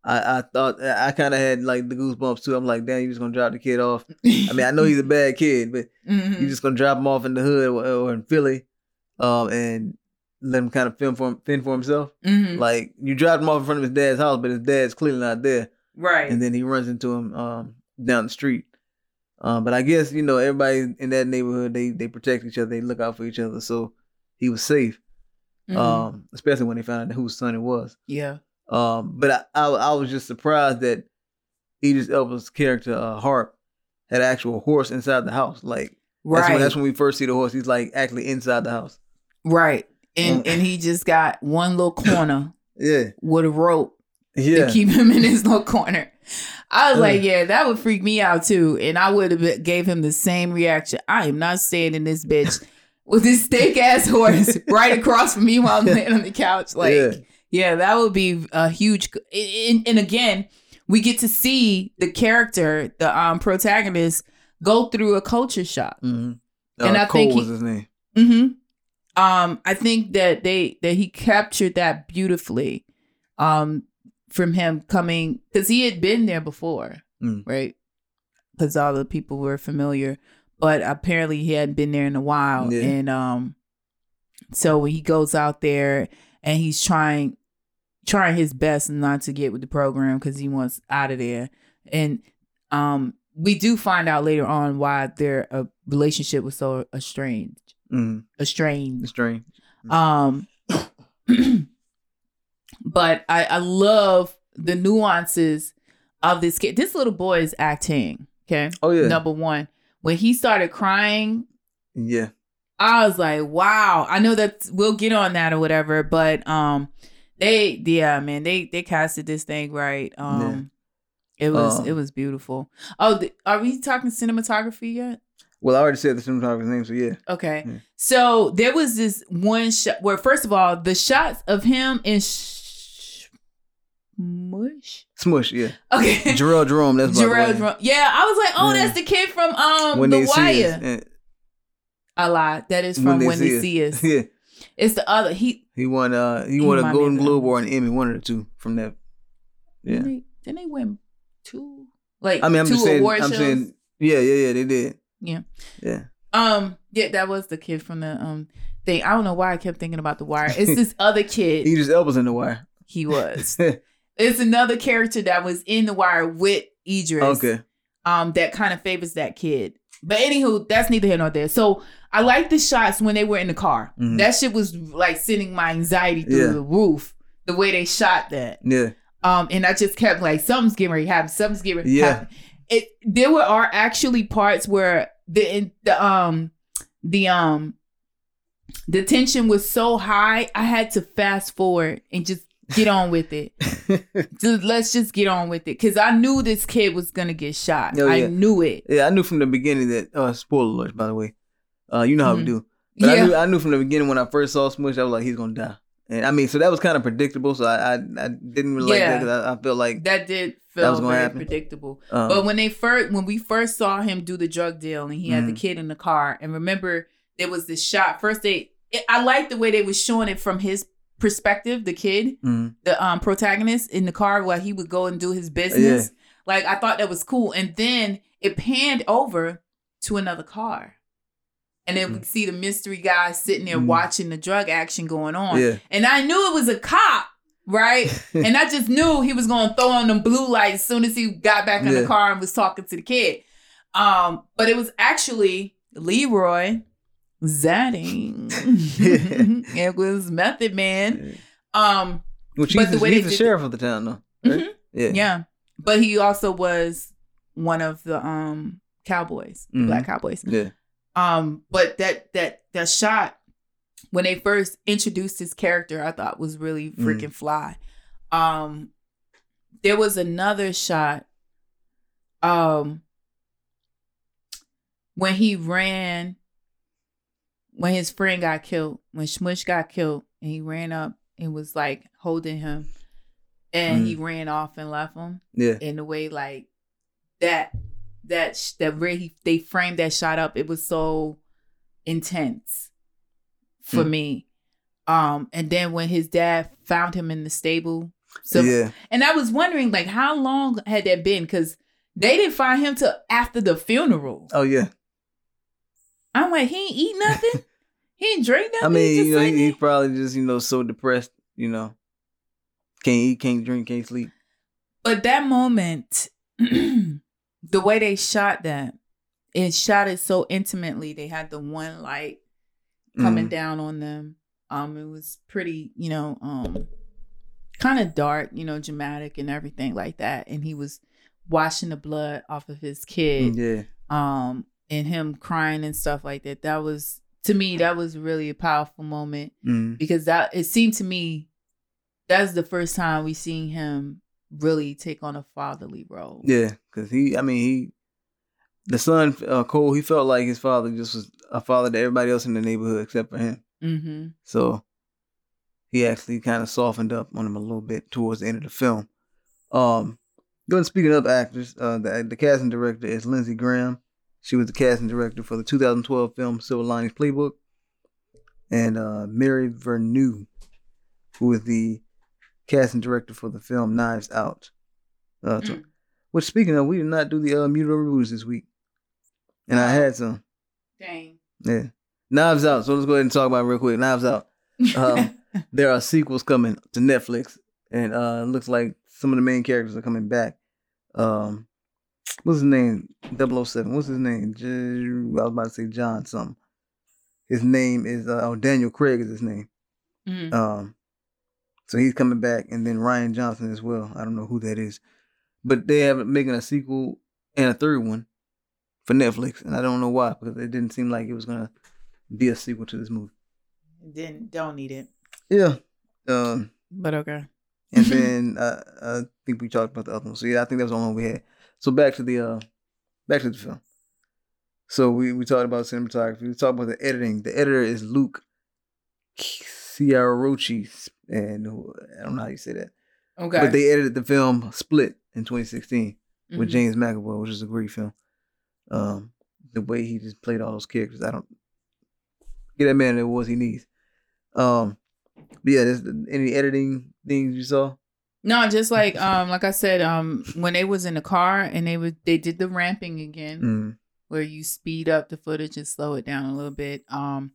I, I thought I kind of had like the goosebumps too. I'm like, damn, you just gonna drop the kid off? I mean, I know he's a bad kid, but Mhm. you just gonna drop him off in the hood or, or in Philly, um, and let him kind of fend for him, fend for himself. Mhm. Like you dropped him off in front of his dad's house, but his dad's clearly not there, right. and then he runs into him um down the street. Um, but I guess you know everybody in that neighborhood they they protect each other, they look out for each other, so he was safe Mhm. um, especially when they found out whose son it was. yeah. Um, but I, I, I was just surprised that Idris Elba's character uh, Harp had an actual horse inside the house. Like that's, when, that's when we first see the horse. He's like actually inside the house. right. And Mm. and he just got one little corner Yeah, with a rope yeah, to keep him in his little corner. I was like, yeah, that would freak me out too, and I would have gave him the same reaction. I am not staying in this bitch with this steak ass horse right across from me while I'm laying on the couch. Like, yeah, yeah, that would be a huge. And, and again, we get to see the character, the um protagonist, go through a culture shock. hmm And uh, I Cole think he- was his name. hmm Um, I think that they that he captured that beautifully. um, from him coming because he had been there before, Mm. right? Because all the people were familiar, but apparently he hadn't been there in a while, Yeah. and um, so when he goes out there and he's trying trying his best not to get with the program because he wants out of there, and um, we do find out later on why their uh, relationship was so estranged, Mm. estranged. It's strange. Um, but I, I love the nuances of this kid. This little boy is acting. Okay. Oh yeah. Number one, when he started crying, Yeah. I was like, wow. I know that we'll get on that or whatever, but um, they yeah, man, they they casted this thing right. Um, it was Um, it was beautiful. Oh, th- are we talking cinematography yet? Well, I already said the cinematographer's name, so yeah. Okay. Yeah. So there was this one shot where, first of all, the shots of him in sh- mush. Smush, yeah. Okay. Jharrel Jerome, that's way. Drum- Yeah, I was like, oh, Yeah. that's the kid from um When The Wire. A lot. That is from When, They, See Us. yeah. It's the other. He. He won uh he, won a Golden. Globe or an Emmy, one of the two from that. Yeah. Didn't they, didn't they win two? Like I mean I'm two just saying award I'm shows? saying yeah, yeah, yeah, they did. Yeah. Yeah. Um. Yeah, that was the kid from the um thing. I don't know why I kept thinking about The Wire. It's this other kid. He just elbows in the wire. he was. It's another character that was in the wire with Idris. okay. Um, that kind of favors that kid. But anywho, that's neither here nor there. So I like the shots when they were in the car. Mhm. That shit was like sending my anxiety through Yeah. the roof. The way they shot that. Yeah. Um, and I just kept like, something's getting ready to happen. Something's getting ready Yeah. happen. It there were are actually parts where the in, the um the um the tension was so high, I had to fast forward and just get on with it. Just- let's just get on with it. Cause I knew this kid was gonna get shot. Oh, I knew it. yeah, I knew from the beginning that uh spoiler alert, by the way. Uh you know how Mhm. we do. But yeah. I knew I knew from the beginning when I first saw Smush, I was like, he's gonna die. And I mean, so that was kind of predictable. So I I, I didn't really like that because I, I felt like that did That feel was very happen. predictable. um, But when they first when we first saw him do the drug deal and he had the Mhm. kid in the car, and remember there was this shot. First they it, I like the way they was showing it from his perspective, the kid, mhm. the um protagonist in the car while he would go and do his business. Like I thought that was cool. And then it panned over to another car. And then we see the mystery guy sitting there Mm. watching the drug action going on. yeah. And I knew it was a cop, right? and I just knew he was gonna throw on them blue lights as soon as he got back in Yeah. the car and was talking to the kid. Um, but it was actually Leroy Zatting. it was Method Man. Um, Which But he's, the the, way he's the sheriff of the town, though. Right? Mhm. Yeah. yeah. But he also was one of the um cowboys, the Mhm. black cowboys. Yeah. Um, but that that that shot when they first introduced his character, I thought was really Mm. freaking fly. Um, there was another shot. Um, when he ran, when his friend got killed, when Smush got killed, and he ran up and was like holding him, and he ran off and left him Yeah. in the way like that that sh- that where he they framed that shot up it was so intense for Hmm. me um and then when his dad found him in the stable so yeah. and i was wondering like how long had that been because they didn't find him till after the funeral Oh yeah. i'm like he ain't eat nothing he ain't drink nothing I mean, you know, he, he probably just you know so depressed. You know, can't eat, can't drink, can't sleep. But that moment, the way they shot that, it shot it so intimately. They had the one light coming Mm. down on them. Um, it was pretty, you know, um, kind of dark, you know, dramatic and everything like that. And he was washing the blood off of his kid, Yeah. um, and him crying and stuff like that. That was to me, that was really a powerful moment Mm. because that it seemed to me that's the first time we seen him really take on a fatherly role. Yeah, because he, I mean, he, the son, uh, Cole, he felt like his father just was a father to everybody else in the neighborhood except for him. Mm-hmm. So he actually kind of softened up on him a little bit towards the end of the film. Um, going speaking of actors, uh, the the casting director is Lindsay Graham. She was the casting director for the 2012 film Silver Linings Playbook, and uh, Mary Vernieu, who is the casting director for the film Knives Out. Uh, Mm. which speaking of, we did not do the uh, mutual reviews this week, and I had some. Dang. Yeah, Knives Out. So let's go ahead and talk about it real quick. Knives Out. Um, there are sequels coming to Netflix, and uh, it looks like some of the main characters are coming back. Um, what's his name? 007. What's his name? J- I was about to say John something. His name is uh, oh Daniel Craig is his name. Mhm. Um, so he's coming back, and then Rian Johnson as well. I don't know who that is, but they have making a sequel and a third one for Netflix, and I don't know why because it didn't seem like it was gonna be a sequel to this movie. Then don't need it. Yeah. Um, But okay. and then uh, I think we talked about the other one. So yeah, I think that was the only one we had. So back to the uh, back to the film. So we we talked about cinematography. We talked about the editing. The editor is Luke Ciarrocchi, and I don't know how you say that. Okay. But they edited the film Split in 2016 with Mhm. James McAvoy, which is a great film. Um, the way he just played all those characters, I don't get that man the awards he needs. Um, but yeah, there's any editing things you saw? No, just like um, like I said, um, when they was in the car and they was they did the ramping again, Mm. where you speed up the footage and slow it down a little bit. Um,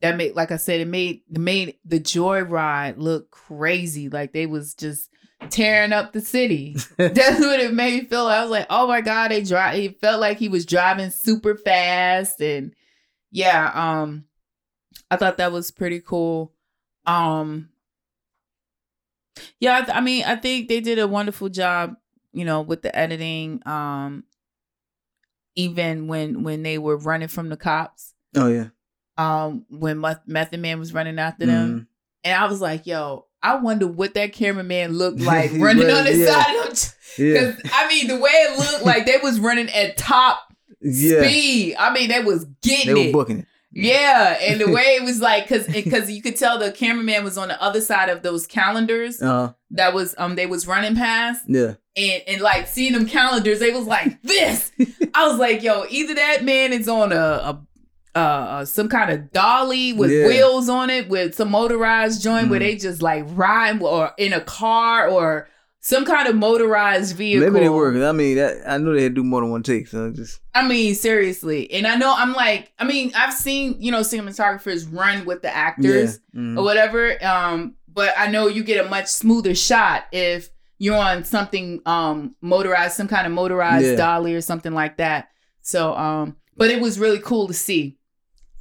that made, like I said, it made it made the joyride look crazy. Like they was just tearing up the city. That's what it made me feel. I was like, oh my god, they drive. It felt like he was driving super fast, and yeah, um, I thought that was pretty cool. Um, yeah, I, th- I mean, I think they did a wonderful job, you know, with the editing. Um, even when when they were running from the cops, Oh yeah. Um, when Meth- Method Man was running after them, Mm. and I was like, yo. I wonder what that cameraman looked like running on the yeah. side of them. Yeah. Because I mean, the way it looked like they was running at top Yeah. speed. I mean, they was getting They were it. booking it. Yeah, and the way it was like, cause, cause you could tell the cameraman was on the other side of those calendars Uh that was um they was running past, yeah. and and like seeing them calendars, they was like this. I was like, yo, either that man is on a a. Uh, some kind of dolly with Yeah. wheels on it, with some motorized joint where Mhm. they just like ride, or in a car, or some kind of motorized vehicle. Maybe they were. I mean, that, I knew they had to do more than one take. So just I mean, seriously. And I know I'm like, I mean, I've seen, you know, cinematographers run with the actors yeah. Mhm. or whatever. Um, but I know you get a much smoother shot if you're on something um motorized, some kind of motorized Yeah. dolly or something like that. So um, but it was really cool to see.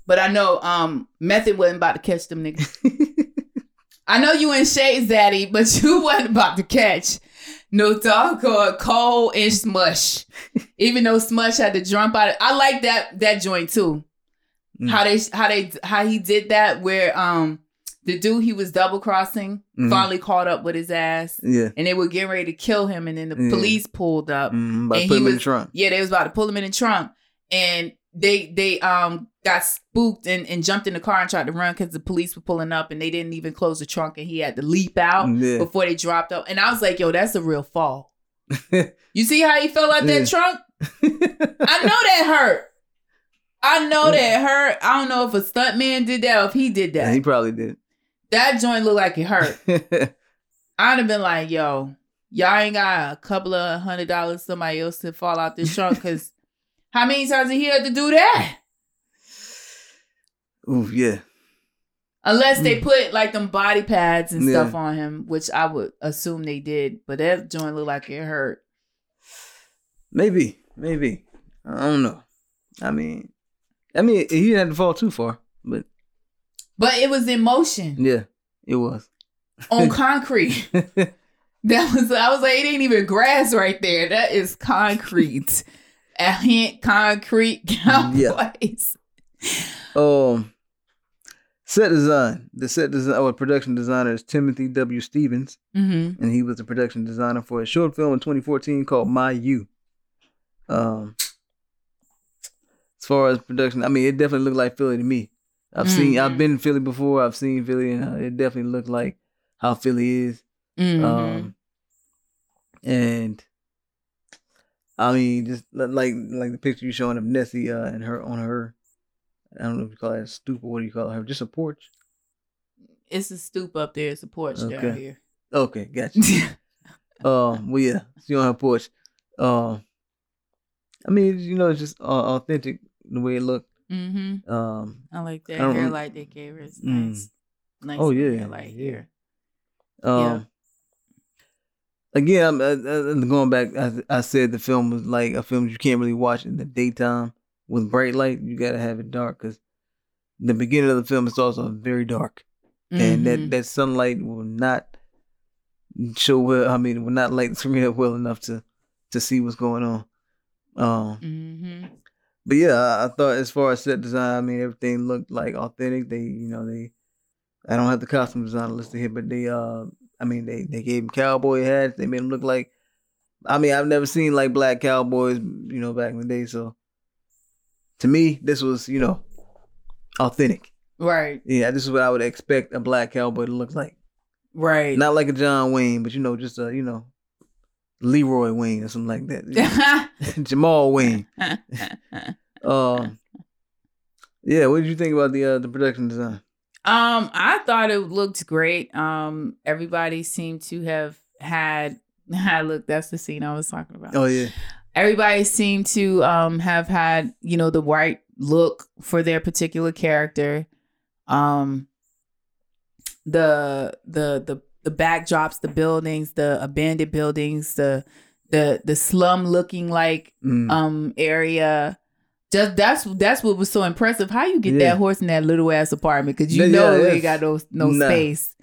But I know um Method wasn't about to catch them niggas. I know you in Shades Daddy, but you wasn't about to catch no doggone Cole and Smush. Even though Smush had to jump out. Of, I like that that joint too. Mm. How they how they how he did that where um the dude he was double crossing Mhm. finally caught up with his ass Yeah. and they were getting ready to kill him and then the Yeah. police pulled up. Mm, but And he him in was- the trunk. Yeah, they was about to pull him in the trunk and they they um got spooked and, and jumped in the car and tried to run because the police were pulling up and they didn't even close the trunk and he had to leap out Yeah. before they dropped up. And I was like, yo, that's a real fall. You see how he fell out that trunk? I know that hurt. I know that hurt. I don't know if a stunt man did that or if he did yeah, that. he probably did. that joint looked like it hurt. I'd have been like, yo, y'all ain't got a couple of hundred dollars somebody else to fall out this trunk because how many times did he have to do that? Ooh, yeah. Unless they put like them body pads and Mm. Yeah. stuff on him, which I would assume they did, but that joint looked like it hurt. Maybe. Maybe. I don't know. I mean, I mean, he didn't have to fall too far, but But it was in motion yeah, it was. on concrete. That was I was like, it ain't even grass right there. That is concrete. A hint concrete cowboys. um, set design. The set design or production designer is Timothy W. Stevens, Mm-hmm. and he was the production designer for a short film in 2014 called My You. Um, as far as production, I mean, it definitely looked like Philly to me. I've seen, I've Mhm. been in Philly before. I've seen Philly, and uh, it definitely looked like how Philly is. Mm-hmm. Um, and I mean, just like like the picture you showing of Nessie uh, and her on her. I don't know if you call that a stoop or what do you call her? Just a porch. it's a stoop up there. It's a porch down Okay. here. Okay, gotcha. um, well, yeah, she on her porch. Um, I mean, you know, it's just uh, authentic the way it looked. Mm-hmm. Um, I like that I hair light they gave her. It's Mm. nice. Nice Oh, yeah, hair light yeah. um, Yeah. Again, I'm uh, uh, going back. I, I said the film was like a film you can't really watch in the daytime with bright light. You gotta have it dark because the beginning of the film is also very dark. and Mhm. that that sunlight will not show well. I mean, will not light the screen up well enough to to see what's going on. Um, Mhm. but yeah, I, I thought as far as set design, I mean, everything looked like authentic. They, you know, they. I don't have the costume designer listed here, but they, uh, I mean, they they gave him cowboy hats. They made him look like. I mean, I've never seen like black cowboys, you know, back in the day. So, to me, this was, you know, authentic. Right. Yeah, this is what I would expect a black cowboy to look like. Right. Not like a John Wayne, but you know, just a you know, Leroy Wayne or something like that. Jamal Wayne. Um, yeah. What did you think about the uh, the production design? Um, I thought it looked great. Um, everybody seemed to have had. I look, that's the scene I was talking about. Oh yeah, Everybody seemed to um have had you know the right look for their particular character. Um, the the the the backdrops, the buildings, the abandoned buildings, the the the slum looking like Mm. um area. Just that's that's what was so impressive. How you get Yeah. that horse in that little ass apartment? Because you Yeah, know yeah, they ain't got no no nah. space.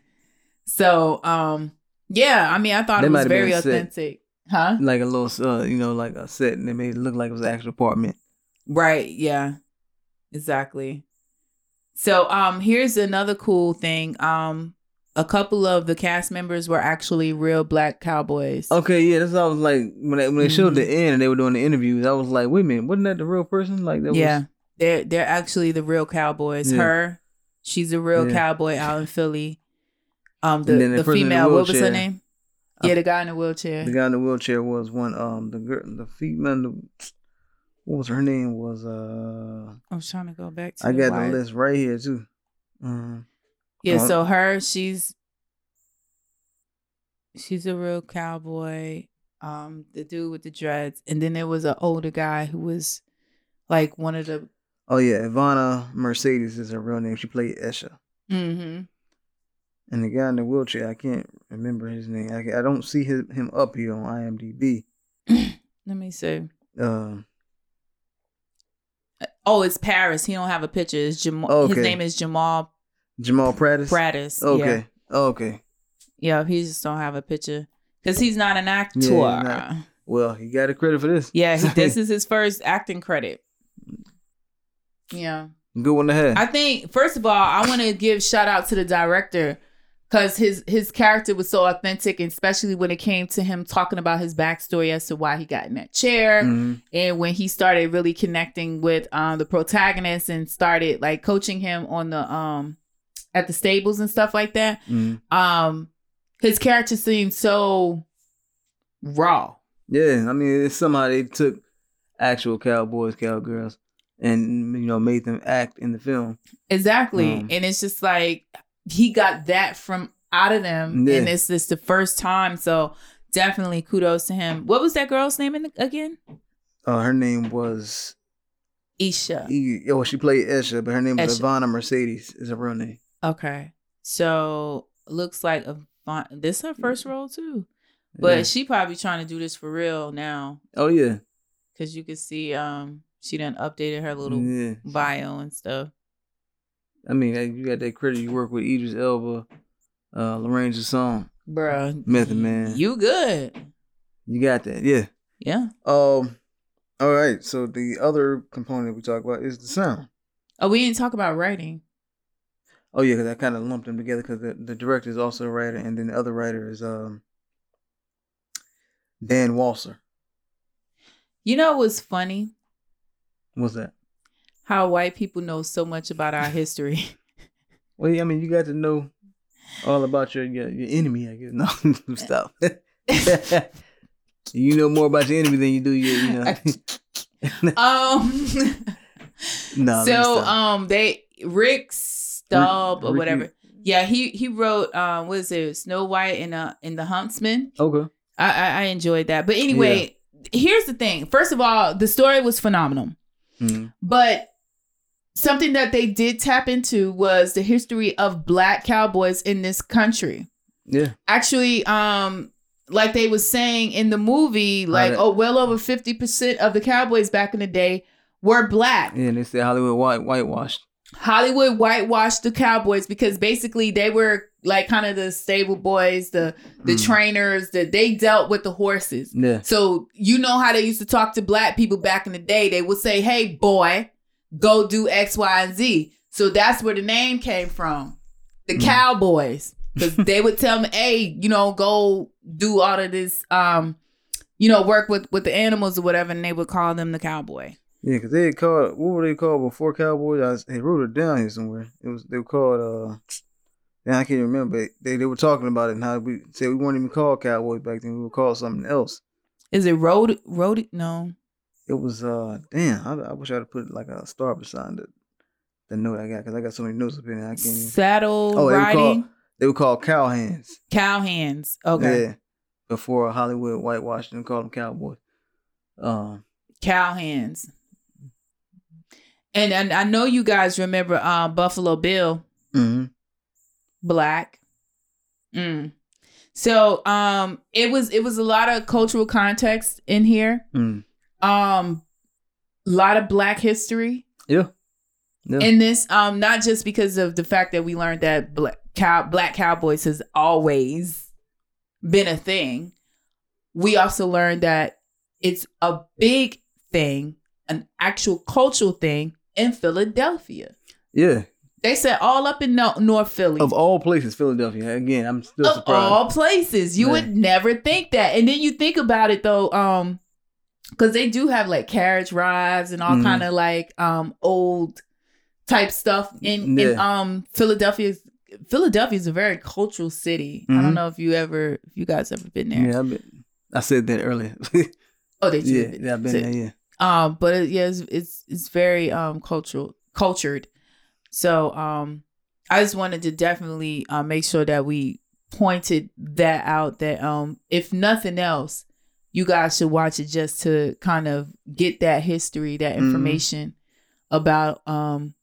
So um yeah, I mean I thought That it was very authentic. Huh? like a little, uh, you know, like a set, and they made it look like it was an actual apartment. Right, yeah. Exactly. So um here's another cool thing. Um a couple of the cast members were actually real black cowboys. Okay, yeah, that's what I was like when they, when they showed the Mhm. end and they were doing the interviews. I was like, wait a minute, wasn't that the real person? Like that yeah. was They're they're actually the real cowboys. Yeah. Her, she's a real Yeah. cowboy out in Philly. Um the, the the, in the female, what was her name? Uh, yeah, the guy in the wheelchair. the guy in the wheelchair was one. Um, the girl, the female, the, what was her name? Was uh, I was trying to go back to I got white- the list right here too. Um, Yeah, so her, she's she's a real cowboy. Um, the dude with the dreads, and then there was an older guy who was like one of the. oh yeah, Ivana Mercedes is her real name. She played Esha. Mm-hmm. And the guy in the wheelchair, I can't remember his name. I, I don't see his, him up here on IMDb. Let me see. Um, Oh, it's Paris. He don't have a picture. It's Jamal. Okay. His name is Jamal Jamal Prattis. Prattis. Yeah. Okay. Okay. Yeah, he just don't have a picture because he's not an actor. Yeah, not. Well, he got a credit for this. he, this is his first acting credit. Yeah. good one to have. I think first of all, I want to give shout out to the director because his his character was so authentic, and especially when it came to him talking about his backstory as to why he got in that chair, Mhm. and when he started really connecting with um the protagonist and started like coaching him on the um at the stables and stuff like that. Mhm. Um, his character seemed so raw. Yeah, I mean, it's somehow they took actual cowboys, cowgirls, and you know made them act in the film. Exactly. Um, and it's just like he got that from out of them. Yeah. And it's just the first time. So definitely kudos to him. What was that girl's name in again? Uh, her name was. Isha. E- oh, she played Esha, but her name was. Ivana Mercedes. Is her real name? Okay. So looks like Avant- this her first role too. But Yeah. she probably trying to do this for real now. oh yeah, Cause you can see um she done updated her little yeah. bio and stuff. I mean, you got that credit. You work with Idris Elba, uh, Lorraine Song, Bruh. Method Man. You good. You got that, yeah. Yeah. Um, all right. So the other component we talk about is the sound. Oh, we didn't talk about writing. Oh yeah, because I kind of lumped them together because the, the director is also a writer, and then the other writer is um Dan Walser. You know what's funny? What's that? How white people know so much about our history. Well, yeah, I mean, you got to know all about your your, your enemy. I guess no, stop. you know more about your enemy than you do your, you know. um no, so um they Rick Staub or Ricky- whatever. Yeah, he he wrote um what is it Snow White and uh in the Huntsman. Okay. I, I I enjoyed that. But anyway, here's the thing. First of all, the story was phenomenal. Mhm. But something that they did tap into was the history of black cowboys in this country. Yeah. Actually, um, like they was saying in the movie, like oh, well over fifty percent of the cowboys back in the day were black. Yeah, and they said Hollywood white whitewashed. Hollywood whitewashed the cowboys because basically they were like kind of the stable boys, the the Mm. trainers, that they dealt with the horses. Yeah. So you know how they used to talk to black people back in the day. They would say, "Hey, boy, go do X, Y, and Z." So that's where the name came from, the Mm. Cowboys, because they would tell them, "Hey, you know, go do all of this, um, you know, work with with the animals or whatever," and they would call them the cowboy. Yeah, because they called what were they called before Cowboys? I, they wrote it down here somewhere. It was they were called uh yeah, I can't remember. but They they were talking about it and how we said we weren't even called Cowboys back then. We were called something else. Is it road road? No, It was uh damn. I, I wish I'd have put like a star beside the the note I got because I got so many notes up in there. I can't. Even, saddle Oh, they were riding, called they were called cowhands. cow hands. Okay, Yeah. Before Hollywood whitewashed them, called them cowboys. Um. cow hands. And, and I know you guys remember uh, Buffalo Bill hmm Black. Mm. So um it was it was a lot of cultural context in here. Mm. Um a lot of black history Yeah. Yeah. in this um not just because of the fact that we learned that black cow black cowboys has always been a thing. We also learned that it's a big thing, an actual cultural thing in Philadelphia. yeah. They said all up in Nor- North Philly. Of all places, Philadelphia. Again, I'm still of surprised. all places you Yeah. would never think that and then you think about it though um because they do have like carriage rides and all Mhm. kind of like um old type stuff in, in um philadelphia philadelphia is a very cultural city i Mhm. don't know if you ever if you guys ever been there Yeah, I, been, I said that earlier. oh they yeah, yeah, I've been So- there. Yeah. Um but it, yeah it's, it's it's very um cultural cultured so um i just wanted to definitely uh, make sure that we pointed that out that um if nothing else you guys should watch it just to kind of get that history that Mhm. information about um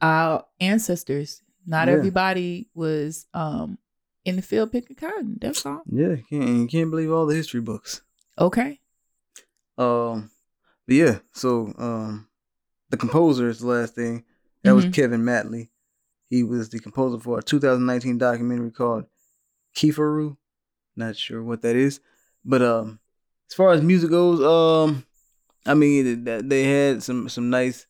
our ancestors not Yeah. everybody was um in the field picking cotton that's all Yeah, you can't, you can't believe all the history books. okay Um, but yeah, so um, the composer is the last thing. That was Mhm. Kevin Matley. He was the composer for a 2019 documentary called Kifaru. Not sure what that is, but um, as far as music goes, um, I mean they had some some nice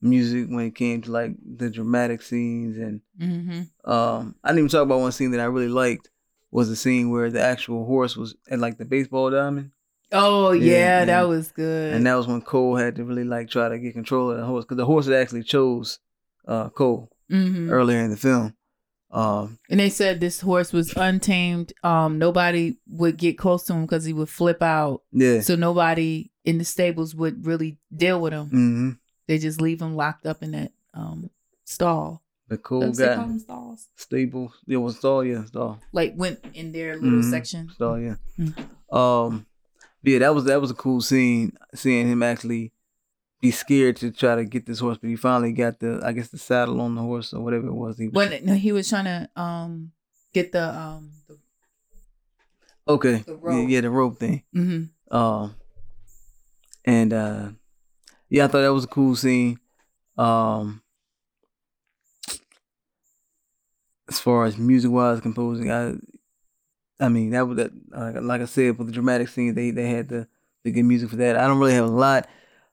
music when it came to like the dramatic scenes and mm-hmm. um, I didn't even talk about one scene that I really liked was the scene where the actual horse was at like the baseball diamond. Oh yeah, Yeah, that was good And that was when Cole had to really like try to get control of the horse because the horse had actually chose uh, Cole hmm earlier in the film. Um, And they said this horse was untamed. Um, nobody would get close to him because he would flip out. yeah. So nobody in the stables would really deal with him. hmm They just leave him locked up in that um stall. But Cole Don't they call them stalls? stable. Yeah, was stall. Yeah, stall. Like went in their little Mhm. section. Stall. Yeah. Mm. Um, but yeah, that was that was a cool scene. Seeing him actually be scared to try to get this horse, but he finally got the I guess the saddle on the horse or whatever it was. He was, When no, he was trying to um get the um the, okay. the yeah, rope. yeah, the rope thing. mhm. Um, and uh, yeah, I thought that was a cool scene. Um, as far as music wise composing, I, I mean that was that like, like I said for the dramatic scene, they they had the the good music for that. I don't really have a lot.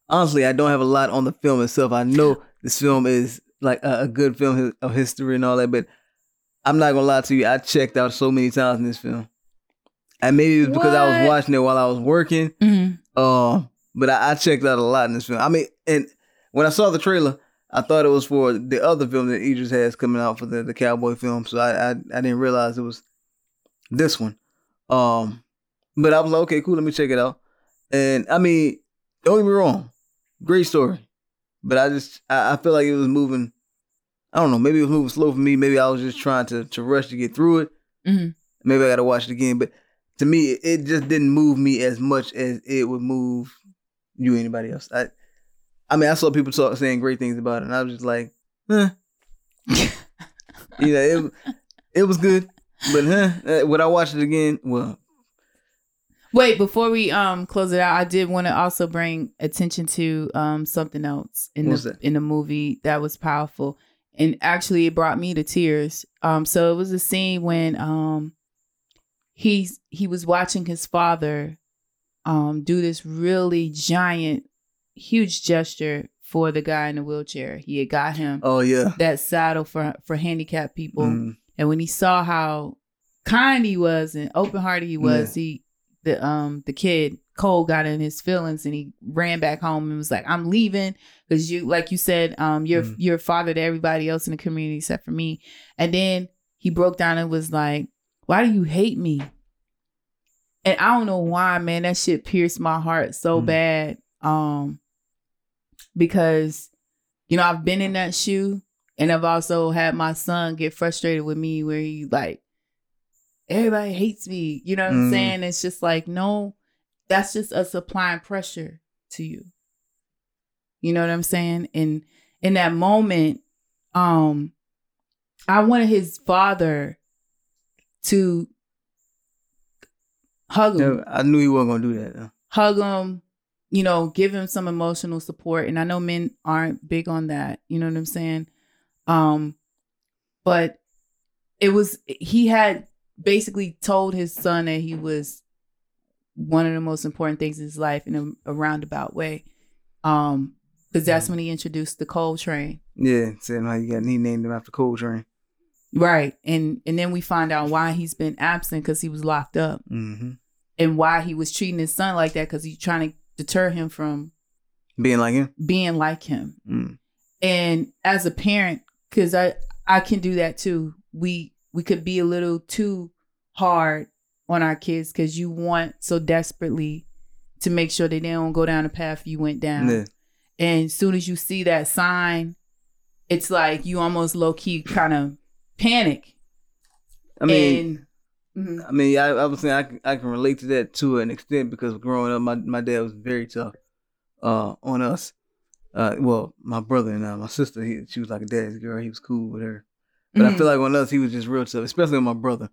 Honestly, I don't have a lot on the film itself. I know this film is like a, a good film of history and all that, but I'm not gonna lie to you. I checked out so many times in this film, and maybe it was because I was watching it while I was working. Mhm. Um, but I, I checked out a lot in this film. I mean, and when I saw the trailer, I thought it was for the other film that Idris has coming out for the, the cowboy film. So I, I I didn't realize it was this one. Um, but I was like, okay, cool, let me check it out. And I mean, don't get me wrong, great story. But I just I, I feel like it was moving I don't know. Maybe it was moving slow for me. Maybe I was just trying to to rush to get through it. Mhm. Maybe I got to watch it again. But to me, it, just didn't move me as much as it would move you or anybody else. I, I mean, I saw people talk saying great things about it, and I was just like, huh. you know, it it was good, but huh? Uh, Would I watch it again? Well, Wait, before we um close it out, I did want to also bring attention to um something else in What's the that? in the movie that was powerful, and actually it brought me to tears. Um, so it was a scene when um he's he was watching his father um do this really giant, huge gesture for the guy in the wheelchair. He had got him oh yeah. that saddle for for handicapped people. Mm, And when he saw how kind he was and open hearted he was, he the um the kid Cole got in his feelings and he ran back home and was like, "I'm leaving because you like you said, um, you're Mhm. you're a father to everybody else in the community except for me." And then he broke down and was like, "Why do you hate me?" And I don't know why, man. That shit pierced my heart so Mhm. bad. Um, because you know I've been in that shoe, and I've also had my son get frustrated with me where he like everybody hates me. You know what I'm Mm. saying? It's just like, no, that's just us applying pressure to you. You know what I'm saying? And in that moment, um, I wanted his father to hug him yeah, I knew he wasn't gonna do that. Though. hug him, you know, give him some emotional support. And I know men aren't big on that, you know what I'm saying? Um, but it was he had basically told his son that he was one of the most important things in his life in a, a roundabout way. Um, because that's when he introduced the Coltrane. Yeah, saying how you got he named him after Coltrane. Right. And and then we find out why he's been absent because he was locked up Mm-hmm. and why he was treating his son like that because he's trying to deter him from Being like him. being like him. Mm. and as a parent because i i can do that too we we could be a little too hard on our kids because you want so desperately to make sure that they don't go down the path you went down Yeah. and as soon as you see that sign it's like you almost low-key kind of panic I mean, and Mhm. I mean, I, I was saying I, can- I can relate to that to an extent because growing up, my, my dad was very tough uh, on us. Uh, well, my brother and uh, my sister, he, she was like a daddy's girl. He was cool with her, but I Mhm. feel like on us, he was just real tough, especially on my brother.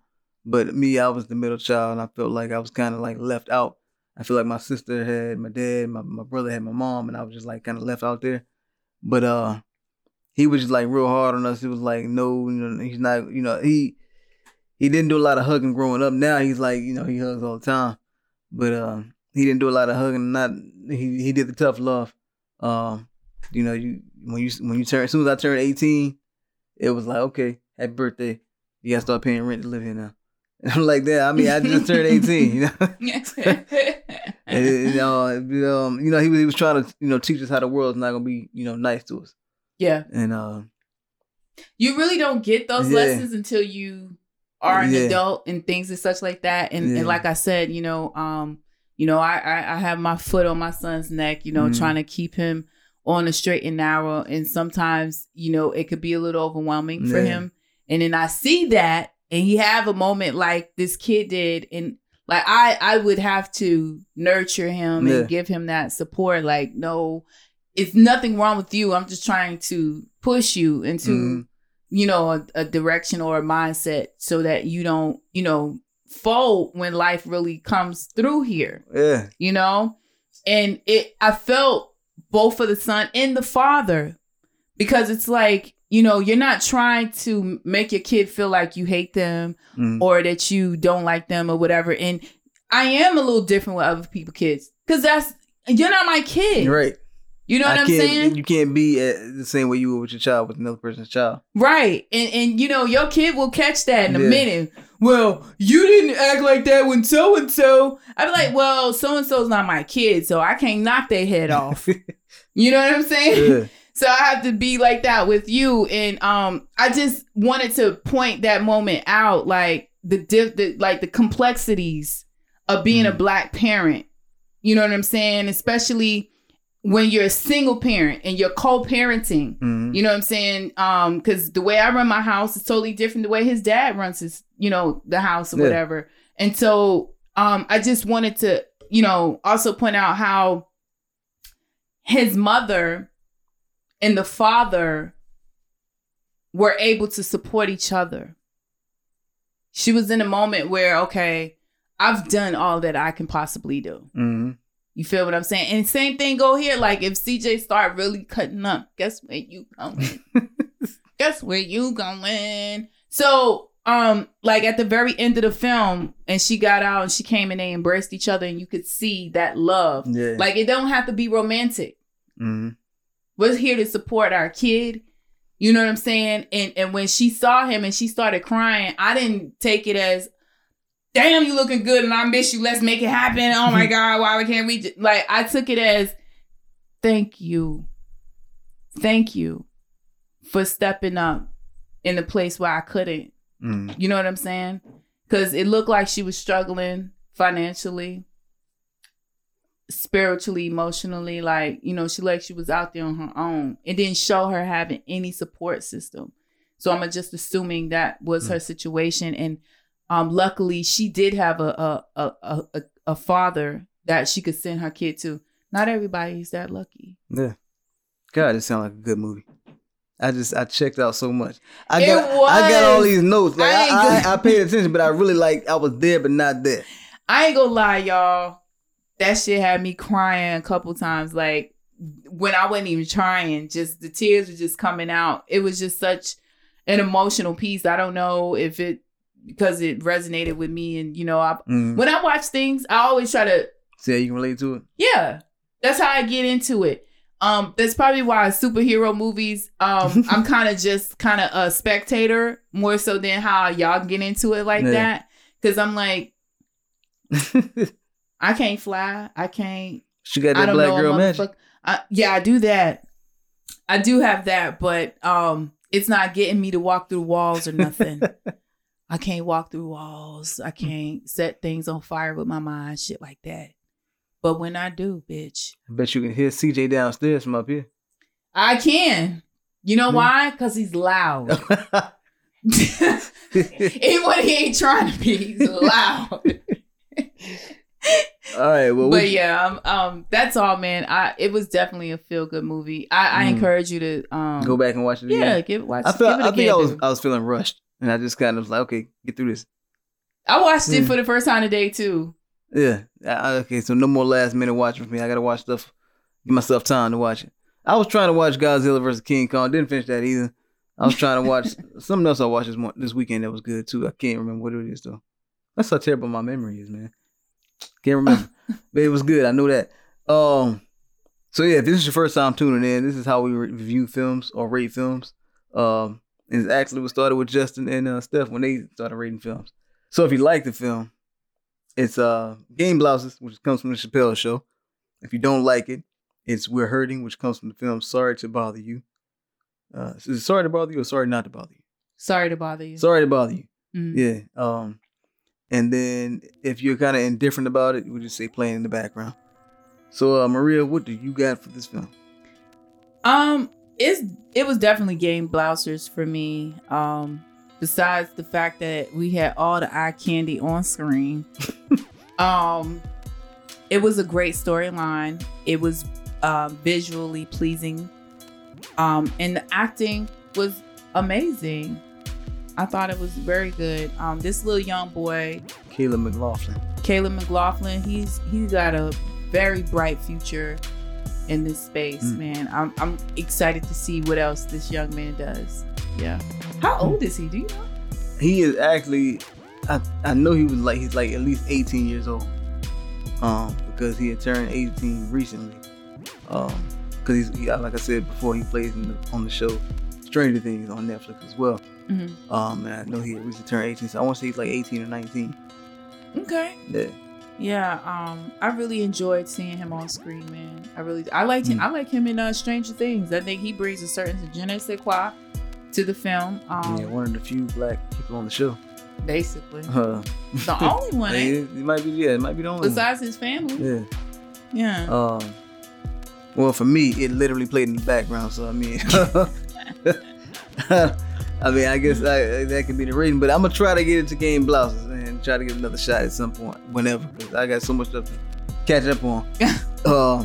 But me, I was the middle child, and I felt like I was kind of like left out. I feel like my sister had my dad, my, my brother had my mom, and I was just like kind of left out there. But uh, he was just like real hard on us. He was like no, you know, he's not, you know, he he didn't do a lot of hugging growing up. Now he's like, you know, he hugs all the time. But um, he didn't do a lot of hugging. Not he he did the tough love. Um, you know, you when you when you turn as soon as I turned eighteen, it was like okay, happy birthday. You gotta start paying rent to live here now. And I'm like that. I mean, I just turned eighteen. You know, and, you know, um, you know, he was he was trying to you know teach us how the world's not gonna be you know nice to us. yeah And um you really don't get those Yeah. lessons until you are an Yeah. adult and things and such like that. And, Yeah. and like I said, you know, um, you know, I, I I have my foot on my son's neck, you know, Mhm. trying to keep him on a straight and narrow. And sometimes, you know, it could be a little overwhelming for him. And then I see that, and he have a moment like this kid did, and like I I would have to nurture him Yeah. and give him that support. Like, no, it's nothing wrong with you. I'm just trying to push you into Mhm. you know a, a direction or a mindset so that you don't you know fold when life really comes through here yeah, you know and it i felt both for the son and the father because it's like you know you're not trying to make your kid feel like you hate them mm, or that you don't like them or whatever and i am a little different with other people kids because that's you're not my kid you're right. you know what I i'm saying You can't be uh, the same way you were with your child with another person's child. Right. And and you know, your kid will catch that in a minute. Well, you didn't act like that when so and so. I'd be like, well, so and so's not my kid, so I can't knock their head off. you know what I'm saying? yeah. So I have to be like that with you. And um I just wanted to point that moment out, like the diff the like the complexities of being a Mm. black parent. You know what I'm saying? Especially when you're a single parent and you're co-parenting, Mhm. you know what I'm saying? Um, because the way I run my house is totally different the way his dad runs his, you know, the house or Yeah. whatever. And so um I just wanted to, you know, also point out how his mother and the father were able to support each other. She was in a moment where, okay, I've done all that I can possibly do. Mhm. You feel what I'm saying? And same thing go here. Like if CJ start really cutting up, guess where you going? guess where you going? So, um, like at the very end of the film, and she got out and she came and they embraced each other, and you could see that love. Yeah. Like it don't have to be romantic. Mm-hmm. We're here to support our kid. You know what I'm saying? And and when she saw him and she started crying, I didn't take it as, damn, you looking good and I miss you. Let's make it happen. Oh my God, why we can't we? j-" Like I took it as, thank you, thank you for stepping up in the place where I couldn't. Mhm. You know what I'm saying? Because it looked like she was struggling financially, spiritually, emotionally. Like, you know, she like she was out there on her own. It didn't show her having any support system. So I'm just assuming that was her situation. And um, luckily, she did have a a, a a a father that she could send her kid to. Not everybody is that lucky. Yeah. God, it sounds like a good movie. I just I checked out so much. I It got I got all these notes. Like I I, I. I, paid attention, but I really like I was there but not there. I ain't gonna lie, y'all. That shit had me crying a couple times. Like when I wasn't even trying, just the tears were just coming out. It was just such an emotional piece. I don't know if it because it resonated with me. And you know, I, Mm. when I watch things, I always try to See how you can relate to it? yeah, that's how I get into it. Um, that's probably why superhero movies, um, I'm kind of just kind of a spectator more so than how y'all get into it like Yeah. that. Cause I'm like, I can't fly. I can't. she got that black girl magic. I, yeah, I do that. I do have that, but um, it's not getting me to walk through walls or nothing. I can't walk through walls. I can't set things on fire with my mind, shit like that. But when I do, bitch, I bet you can hear CJ downstairs from up here. I can. You know Hmm. why? Because he's loud. Even when he ain't trying to be, he's loud. all right, well, but we, yeah, um, um, that's all, man. I it was definitely a feel good movie. I, I Mm. encourage you to um go back and watch it again. Yeah, give watch. I it I think I was. I was feeling rushed, and I just kind of was like, okay, get through this. I watched it Mm. for the first time today too. Yeah. I- I- okay, so no more last minute watching for me. I gotta watch stuff. Give myself time to watch it. I was trying to watch Godzilla versus King Kong. Didn't finish that either. I was trying to watch something else I watched this mo- this weekend that was good too. I can't remember what it is though. That's how terrible my memory is, man. Can't remember, but it was good. I know that. Um. So yeah, if this is your first time tuning in, this is how we review films or rate films. Um, it actually what started with Justin and uh, Steph when they started rating films. So if you like the film, it's uh Game Blouses, which comes from the Chappelle Show. If you don't like it, it's We're Hurting, which comes from the film Sorry to Bother You. Uh, is it Sorry to Bother You or Sorry Not to Bother You? Sorry to bother you. Sorry to Bother You. Mhm. Yeah. Um, and then if you're kind of indifferent about it, we just say playing in the background. So uh, Maria, what do you got for this film? Um, it's it was definitely game blousers for me. Um, besides the fact that we had all the eye candy on screen. um, it was a great storyline. It was um, visually pleasing. Um, and the acting was amazing. I thought it was very good. Um, this little young boy, Caleb McLaughlin. Caleb McLaughlin, he's he's got a very bright future in this space, Mm. man. I'm I'm excited to see what else this young man does. Yeah. How old is he? Do you know? He is actually, I, I know he was like he's like at least 18 years old. Um, because he had turned 18 recently. Um, because he's he, like I said before, he plays in the, on the show Stranger Things on Netflix as well. Mhm. Um, and I know he had recently turned 18, so I want to say he's like 18 or 19. Okay. Yeah. Yeah. Um, I really enjoyed seeing him on screen, man. I really, I liked him. Mm. I like him in uh, Stranger Things. I think he brings a certain je ne sais quoi to the film. Um, yeah, one of the few black people on the show. basically Uh, the only one. it, it might be, yeah, it might be the only one. Besides his family. Yeah. Yeah. Um, Well, for me, it literally played in the background. So I mean, I mean, I guess I, that could be the reason. But I'm gonna try to get into game blouses and try to get another shot at some point, whenever, because I got so much stuff to catch up on. uh,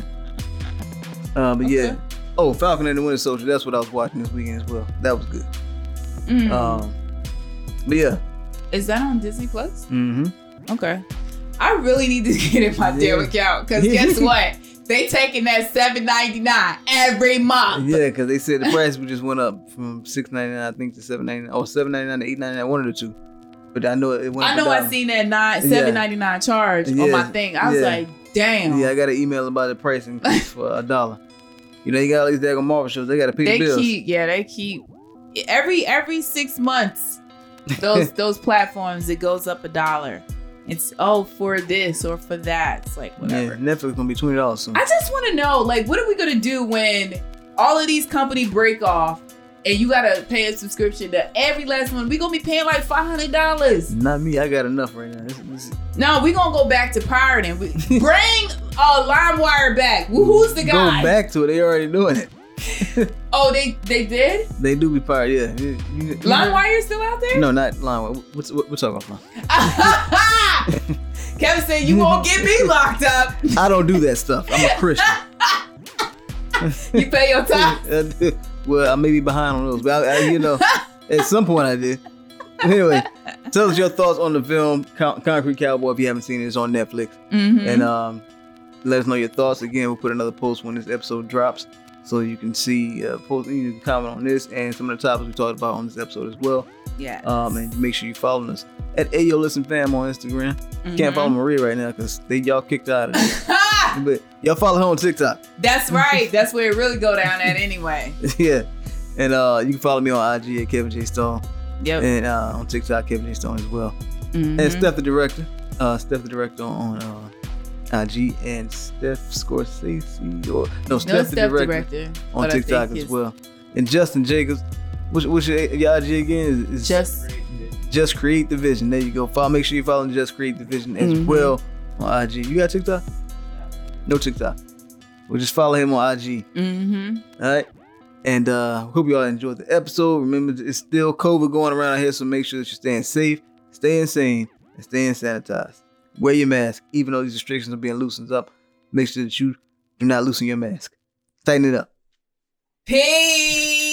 uh, but yeah. Oh, Falcon and the Winter Soldier. That's what I was watching this weekend as well. That was good. Mm. Um, but yeah. Is that on Disney Plus? Mm-hmm. Okay. I really need to get in my damn Yeah. account because guess what? They taking that seven ninety nine every month. Yeah, because they said the price just went up from six ninety nine, I think, to seven ninety nine, or seven ninety nine to eight ninety nine, one of the two. But I know it went. I know I seen that nine seven ninety nine charge on my thing. I was Yeah. like, damn. Yeah, I got an email about the pricing for a dollar. You know, you got all these daggone Marvel shows. They got to pay they the bills. keep yeah they keep every every six months those those platforms it goes up a dollar. It's oh for this or for that. It's like yeah, whatever. Netflix gonna be twenty dollars soon. I just want to know, like, what are we gonna do when all of these company break off and you gotta pay a subscription to every last one? We gonna be paying like five hundred dollars. Not me. I got enough right now. This, this, No, we gonna go back to pirating. We, bring uh, LimeWire back. Who's the guy? go back to it. They already doing it. Oh, they they did. They do be pirate. Yeah. You- you- you- LimeWire still out there? No, not line. What's what, we're talking about? Kevin said you won't get me locked up. I don't do that stuff. I'm a Christian. You pay your time. Well, I may be behind on those, but I, I, you know, at some point I did. Anyway, tell us your thoughts on the film Con- Concrete Cowboy if you haven't seen it. It's on Netflix, Mhm. and um, let us know your thoughts. Again, we'll put another post when this episode drops, so you can see uh, post. You can comment on this and some of the topics we talked about on this episode as well. yeah. Um, and make sure you follow us at Ayo Listen Fam on Instagram. Mm-hmm. Can't follow Maria right now because they y'all kicked out of it. but y'all follow her on TikTok. That's right. That's where it really go down at anyway. yeah. And uh, you can follow me on IG at Kevin J Stone Yep. and uh, on TikTok Kevin J Stone as well. Mhm. And Steph the director, uh, Steph the director on uh, IG and Steph Scorsese or no no Steph the step director, director, on TikTok as well. And Justin Jacobs, what's, what's your, your IG again? Is, is Just Just Create the Vision. There you go. Follow. Make sure you follow Just Create the Vision as Mhm. well on IG. You got TikTok? No TikTok. We'll just follow him on IG. mm-hmm. All right. And uh hope you all enjoyed the episode. Remember, it's still COVID going around here, so make sure that you're staying safe, staying sane, and staying sanitized. Wear your mask, even though these restrictions are being loosened up. Make sure that you do not loosen your mask. Tighten it up. Peace.